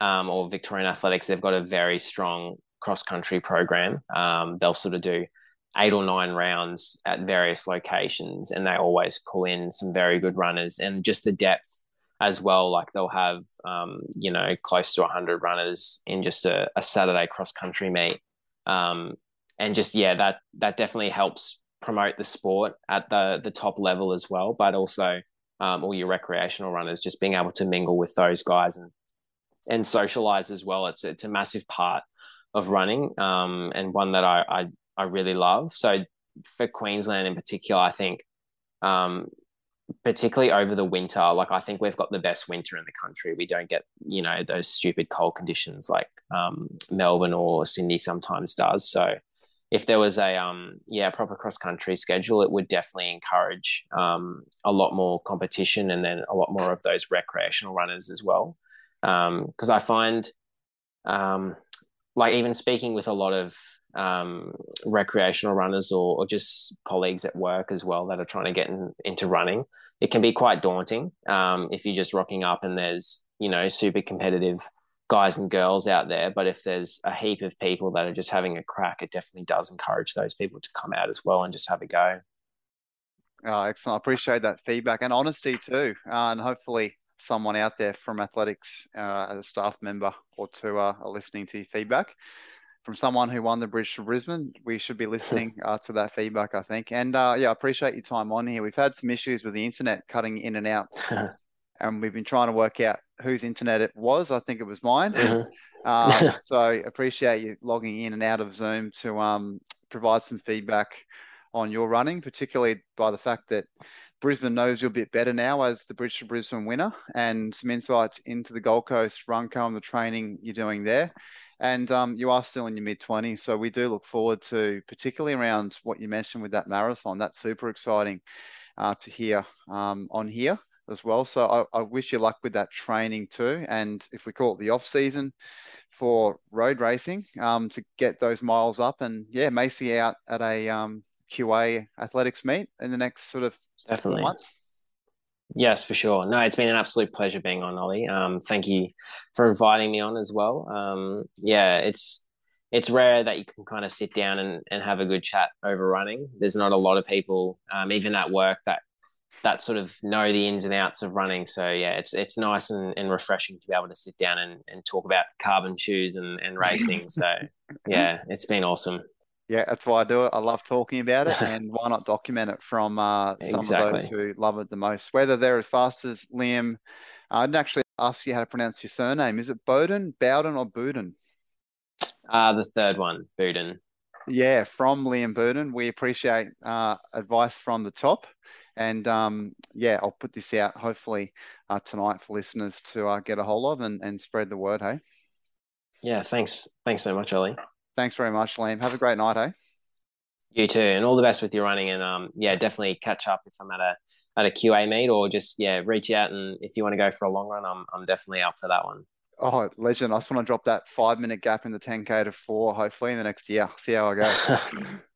S2: um, or Victorian Athletics. They've got a very strong cross country program. Um, they'll sort of do eight or nine rounds at various locations and they always pull in some very good runners and just the depth as well. Like they'll have um, you know close to 100 runners in just a, a saturday cross country meet. Um, and just yeah that that definitely helps promote the sport at the the top level as well but also um, all your recreational runners just being able to mingle with those guys and and socialize as well. It's it's a massive part of running um, and one that I, I I really love. So for Queensland in particular, I think um, particularly over the winter, like I think we've got the best winter in the country. We don't get, you know, those stupid cold conditions like um, Melbourne or Sydney sometimes does. So if there was a um yeah proper cross country schedule, it would definitely encourage um a lot more competition and then a lot more of those recreational runners as well. Because um, I find um like even speaking with a lot of um, recreational runners or, or just colleagues at work as well that are trying to get in, into running, it can be quite daunting um, if you're just rocking up and there's you know super competitive guys and girls out there. But if there's a heap of people that are just having a crack, it definitely does encourage those people to come out as well and just have a go.
S1: Oh, excellent. I appreciate that feedback and honesty too. Uh, and hopefully, someone out there from athletics uh, as a staff member or two uh, are listening to your feedback from someone who won the Bridge to Brisbane. We should be [laughs] listening uh, to that feedback, I think. And uh, yeah, I appreciate your time on here. We've had some issues with the internet cutting in and out, [laughs] and we've been trying to work out whose internet it was. I think it was mine. Mm-hmm. [laughs] um, so appreciate you logging in and out of Zoom to um, provide some feedback on your running, particularly by the fact that Brisbane knows you a bit better now as the Bridge to Brisbane winner, and some insights into the Gold Coast Run Co and the training you're doing there. And um, you are still in your mid 20s. So we do look forward to, particularly around what you mentioned with that marathon. That's super exciting uh, to hear um, on here as well. So I, I, wish you luck with that training too. And if we call it the off season for road racing um, to get those miles up and yeah, may see out at a um, QA athletics meet in the next sort of
S2: definitely
S1: months.
S2: Yes, for sure. No, it's been an absolute pleasure being on, Ollie. Um, thank you for inviting me on as well. Um, yeah, it's it's rare that you can kind of sit down and, and have a good chat over running. There's not a lot of people, um, even at work, that that sort of know the ins and outs of running. So yeah, it's it's nice and, and refreshing to be able to sit down and, and talk about carbon shoes and, and racing. So [laughs] yeah, it's been awesome.
S1: Yeah, that's why I do it. I love talking about it, [laughs] and why not document it from uh, some exactly. of those who love it the most? Whether they're as fast as Liam, I didn't actually ask you how to pronounce your surname. Is it Bowden, Bowden, or Buden?
S2: Uh, the third one, Buden.
S1: Yeah, from Liam Boudin. We appreciate uh, advice from the top. And um, yeah, I'll put this out hopefully uh, tonight for listeners to uh, get a hold of and, and spread the word. Hey.
S2: Yeah, thanks. Thanks so much, Ollie.
S1: Thanks very much, Liam. Have a great night, hey.
S2: You too, and all the best with your running. And um, yeah, definitely catch up if I'm at a at a QA meet, or just yeah, reach out and if you want to go for a long run, I'm I'm definitely up for that one.
S1: Oh, legend! I just want to drop that five minute gap in the 10k to four, hopefully in the next year. See how I go. [laughs]